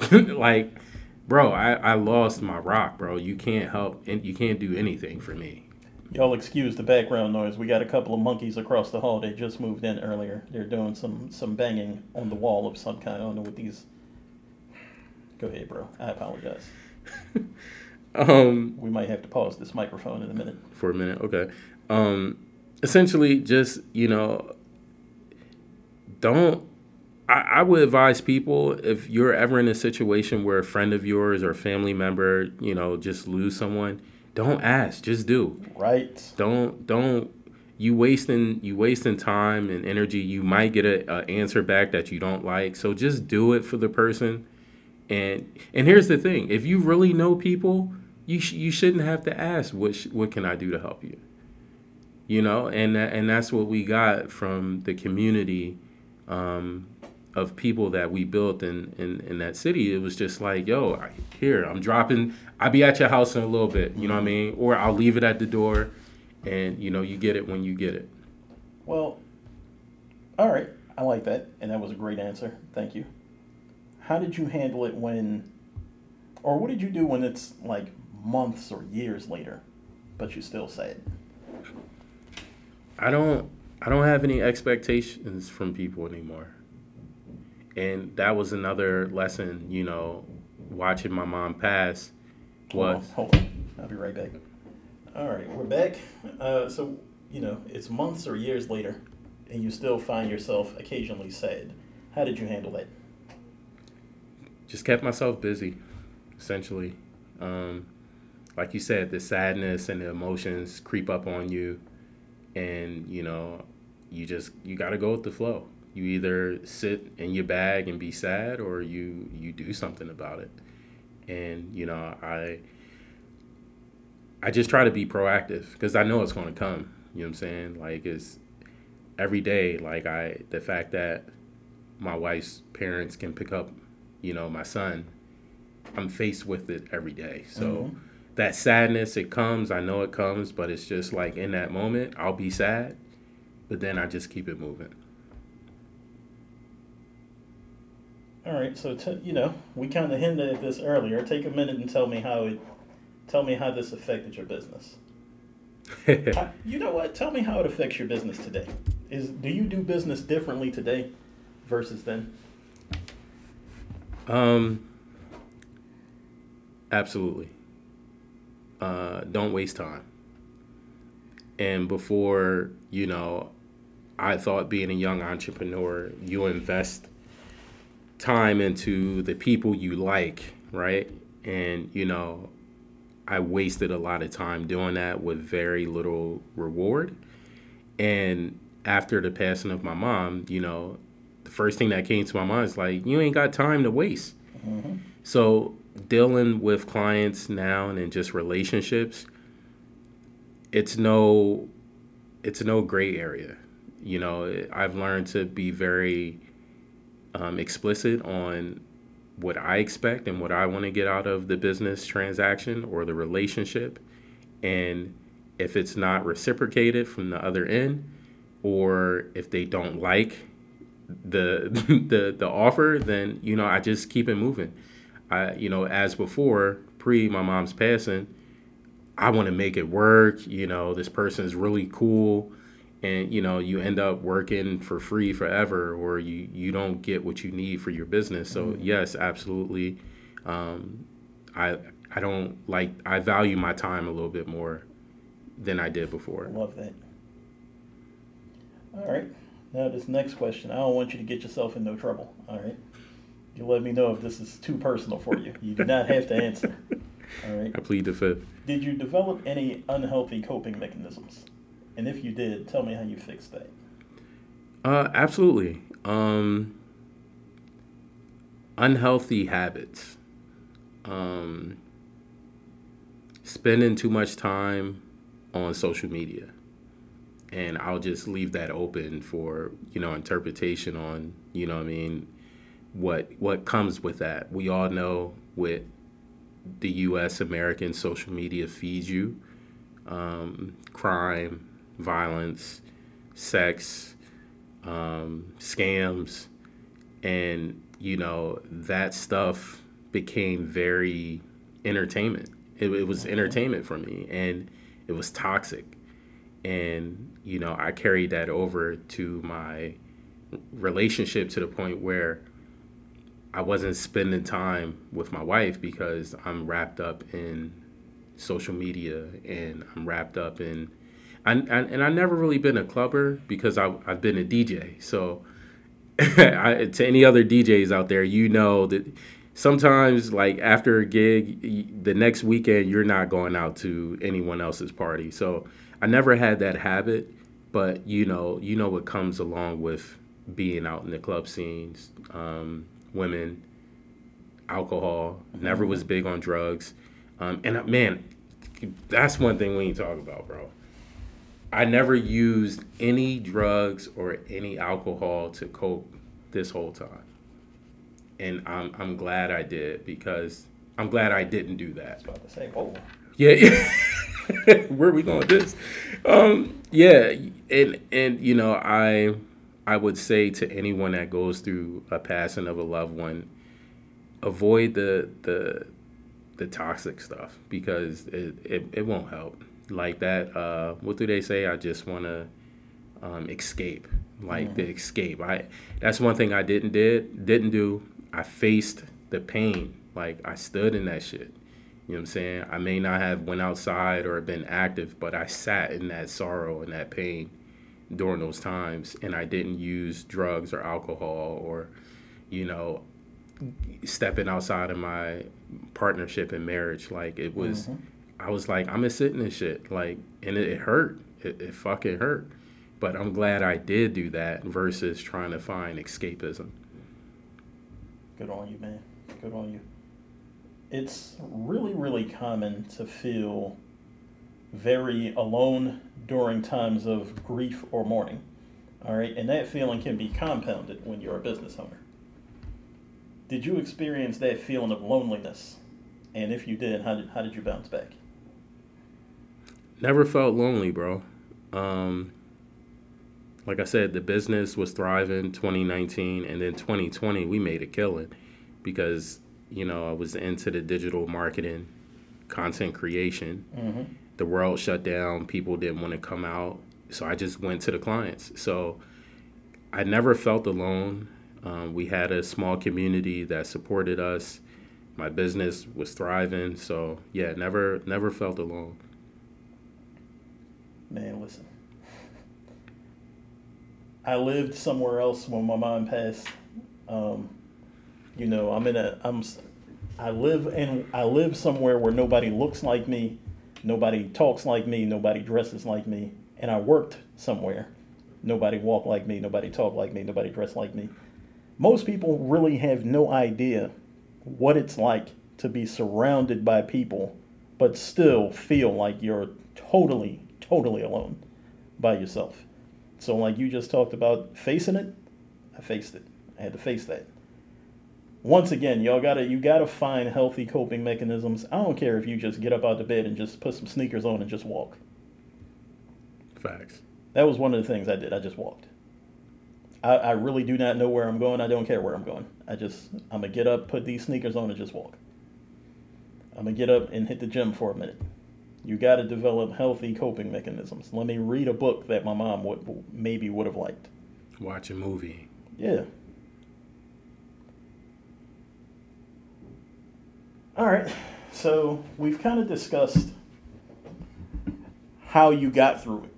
them. like bro, I, I lost my rock, bro. You can't help and you can't do anything for me. Y'all excuse the background noise. We got a couple of monkeys across the hall. They just moved in earlier. They're doing some some banging on the wall of some kind. I don't know what these. Go ahead, bro. I apologize. Um, We might have to pause this microphone in a minute. for a minute, okay. Um, essentially, just you know, don't. I, I would advise people if you're ever in a situation where a friend of yours or a family member, you know, just lose someone, don't ask, just do. Right. Don't don't you wasting you wasting time and energy. You might get a, a answer back that you don't like. So just do it for the person. And and here's the thing: if you really know people, you sh- you shouldn't have to ask what sh- what can I do to help you. You know, and and that's what we got from the community um, of people that we built in, in in that city. It was just like, yo, here I'm dropping. I'll be at your house in a little bit. You know what I mean? Or I'll leave it at the door and you know you get it when you get it. Well, all right, I like that, and that was a great answer. Thank you. How did you handle it when, or what did you do when it's like months or years later, but you still say it? I don't. I don't have any expectations from people anymore. And that was another lesson, you know, watching my mom pass was. Hold on. I'll be right back. All right, we're back. Uh, so, you know, it's months or years later, and you still find yourself occasionally sad. How did you handle that? Just kept myself busy, essentially. Um, like you said, the sadness and the emotions creep up on you, and you know, you just you got to go with the flow. You either sit in your bag and be sad, or you you do something about it. And you know, I I just try to be proactive because I know it's going to come. You know what I'm saying? Like it's every day. Like I, the fact that my wife's parents can pick up, you know, my son, I'm faced with it every day. So mm-hmm. that sadness, it comes. I know it comes, but it's just like in that moment, I'll be sad, but then I just keep it moving. All right, so t- you know, we kind of hinted at this earlier. Take a minute and tell me how it Tell me how this affected your business. you know what? Tell me how it affects your business today. Is do you do business differently today versus then? Um absolutely. Uh don't waste time. And before, you know, I thought being a young entrepreneur, you invest time into the people you like, right? And you know, I wasted a lot of time doing that with very little reward. And after the passing of my mom, you know, the first thing that came to my mind is like, you ain't got time to waste. Mm-hmm. So dealing with clients now and in just relationships, it's no, it's no gray area. You know, I've learned to be very um, explicit on what I expect and what I want to get out of the business transaction or the relationship. And if it's not reciprocated from the other end, or if they don't like the the the offer, then you know I just keep it moving. I you know as before pre my mom's passing, I want to make it work. You know this person is really cool and you know you end up working for free forever or you you don't get what you need for your business. So mm-hmm. yes absolutely. Um, i i don't like i value my time a little bit more than i did before. Love that. All right. Now this next question i don't want you to get yourself in no trouble all right? You let me know if this is too personal for you. You do not have to answer all right? I plead the fifth. Did you develop any unhealthy coping mechanisms and if you did, tell me how you fixed that. Uh, absolutely. Um, unhealthy habits. Um, spending too much time on social media. And I'll just leave that open for, you know, interpretation on, you know I mean, what what comes with that. We all know what the US American social media feeds you. Um, crime, violence, sex, um, scams, and you know that stuff became very entertainment. It, it was entertainment for me, and it was toxic. And you know, I carried that over to my relationship to the point where I wasn't spending time with my wife because I'm wrapped up in social media and I'm wrapped up in I, I, and I've never really been a clubber because I, I've been a DJ. So I, to any other DJs out there, you know that sometimes like after a gig, the next weekend you're not going out to anyone else's party. So I never had that habit, but you know, you know what comes along with being out in the club scenes, um, women, alcohol. Never was big on drugs, um, and uh, man, that's one thing we ain't talk about, bro. I never used any drugs or any alcohol to cope this whole time. And I'm I'm glad I did because I'm glad I didn't do that. About to say, whoa. Yeah, yeah. Where are we going with this? Um, yeah, and and you know, I I would say to anyone that goes through a passing of a loved one, avoid the the the toxic stuff because it, it, it won't help. Like that, uh, what do they say? I just want to um, escape, like the escape. I that's one thing I didn't did didn't do. I faced the pain. Like I stood in that shit. You know what I'm saying? I may not have went outside or been active, but I sat in that sorrow and that pain during those times, and I didn't use drugs or alcohol or, you know, stepping outside of my partnership and marriage. Like it was, I was like, I'm gonna sit in this shit. Like, and it, it hurt. It, it fucking hurt. But I'm glad I did do that versus trying to find escapism. Good on you, man. Good on you. It's really, really common to feel very alone during times of grief or mourning. All right, and that feeling can be compounded when you're a business owner. Did you experience that feeling of loneliness? And if you did, how did, how did you bounce back? Never felt lonely, bro. Um, like I said, the business was thriving 2019, and then 2020 we made a killing because you know I was into the digital marketing, content creation. Mm-hmm. The world shut down. People didn't want to come out, so I just went to the clients. So I never felt alone. Um, we had a small community that supported us. My business was thriving, so yeah, never never felt alone. Man, listen. I lived somewhere else when my mom passed. Um, you know, I'm in a I'm I live in I live somewhere where nobody looks like me, nobody talks like me, nobody dresses like me, and I worked somewhere. Nobody walked like me, nobody talked like me, nobody dressed like me. Most people really have no idea what it's like to be surrounded by people but still feel like you're totally totally alone by yourself. So like you just talked about facing it, I faced it. I had to face that. Once again, y'all gotta you gotta find healthy coping mechanisms. I don't care if you just get up out of bed and just put some sneakers on and just walk. Facts. That was one of the things I did. I just walked. I, I really do not know where I'm going. I don't care where I'm going. I just I'm gonna get up, put these sneakers on, and just walk. I'm gonna get up and hit the gym for a minute. You got to develop healthy coping mechanisms. Let me read a book that my mom would maybe would have liked. Watch a movie. Yeah. All right. So we've kind of discussed how you got through it.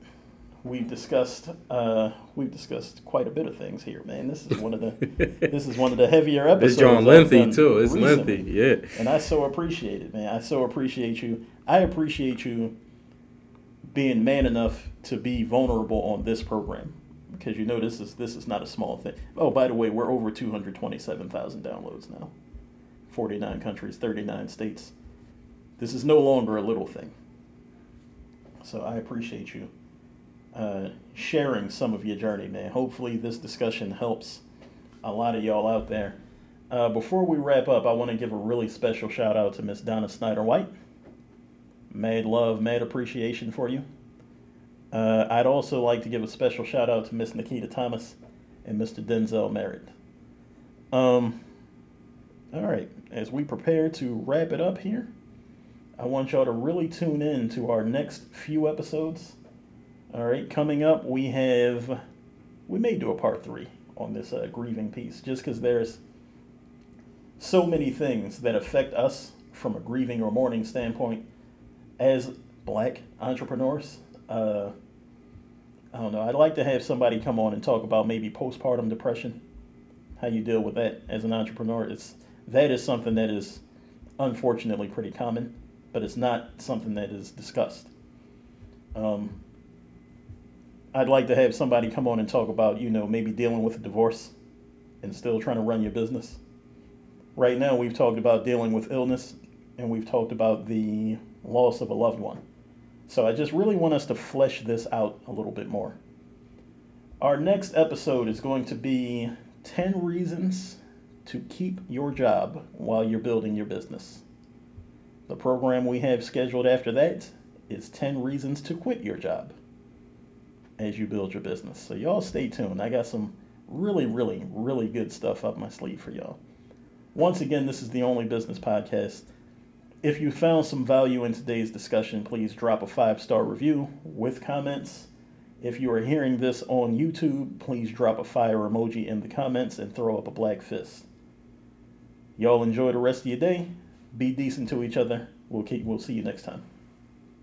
We've discussed uh, we've discussed quite a bit of things here, man. This is one of the this is one of the heavier episodes. It's John lengthy too. It's recently. lengthy. Yeah. And I so appreciate it, man. I so appreciate you. I appreciate you being man enough to be vulnerable on this program because you know this is this is not a small thing. Oh, by the way, we're over 227,000 downloads now. 49 countries, 39 states. This is no longer a little thing. So I appreciate you uh, sharing some of your journey, man. Hopefully, this discussion helps a lot of y'all out there. Uh, before we wrap up, I want to give a really special shout out to Miss Donna Snyder White. Mad love, mad appreciation for you. Uh, I'd also like to give a special shout out to Miss Nikita Thomas and Mr. Denzel Merritt. Um, all right, as we prepare to wrap it up here, I want y'all to really tune in to our next few episodes. All right, coming up, we have, we may do a part three on this uh, grieving piece just because there's so many things that affect us from a grieving or mourning standpoint as black entrepreneurs. Uh, I don't know. I'd like to have somebody come on and talk about maybe postpartum depression, how you deal with that as an entrepreneur. It's that is something that is unfortunately pretty common, but it's not something that is discussed. Um, I'd like to have somebody come on and talk about, you know, maybe dealing with a divorce and still trying to run your business. Right now, we've talked about dealing with illness and we've talked about the loss of a loved one. So I just really want us to flesh this out a little bit more. Our next episode is going to be 10 reasons to keep your job while you're building your business. The program we have scheduled after that is 10 reasons to quit your job as you build your business. So y'all stay tuned. I got some really, really, really good stuff up my sleeve for y'all. Once again, this is the only business podcast. If you found some value in today's discussion, please drop a five star review with comments. If you are hearing this on YouTube, please drop a fire emoji in the comments and throw up a black fist. Y'all enjoy the rest of your day. Be decent to each other. We'll keep we'll see you next time.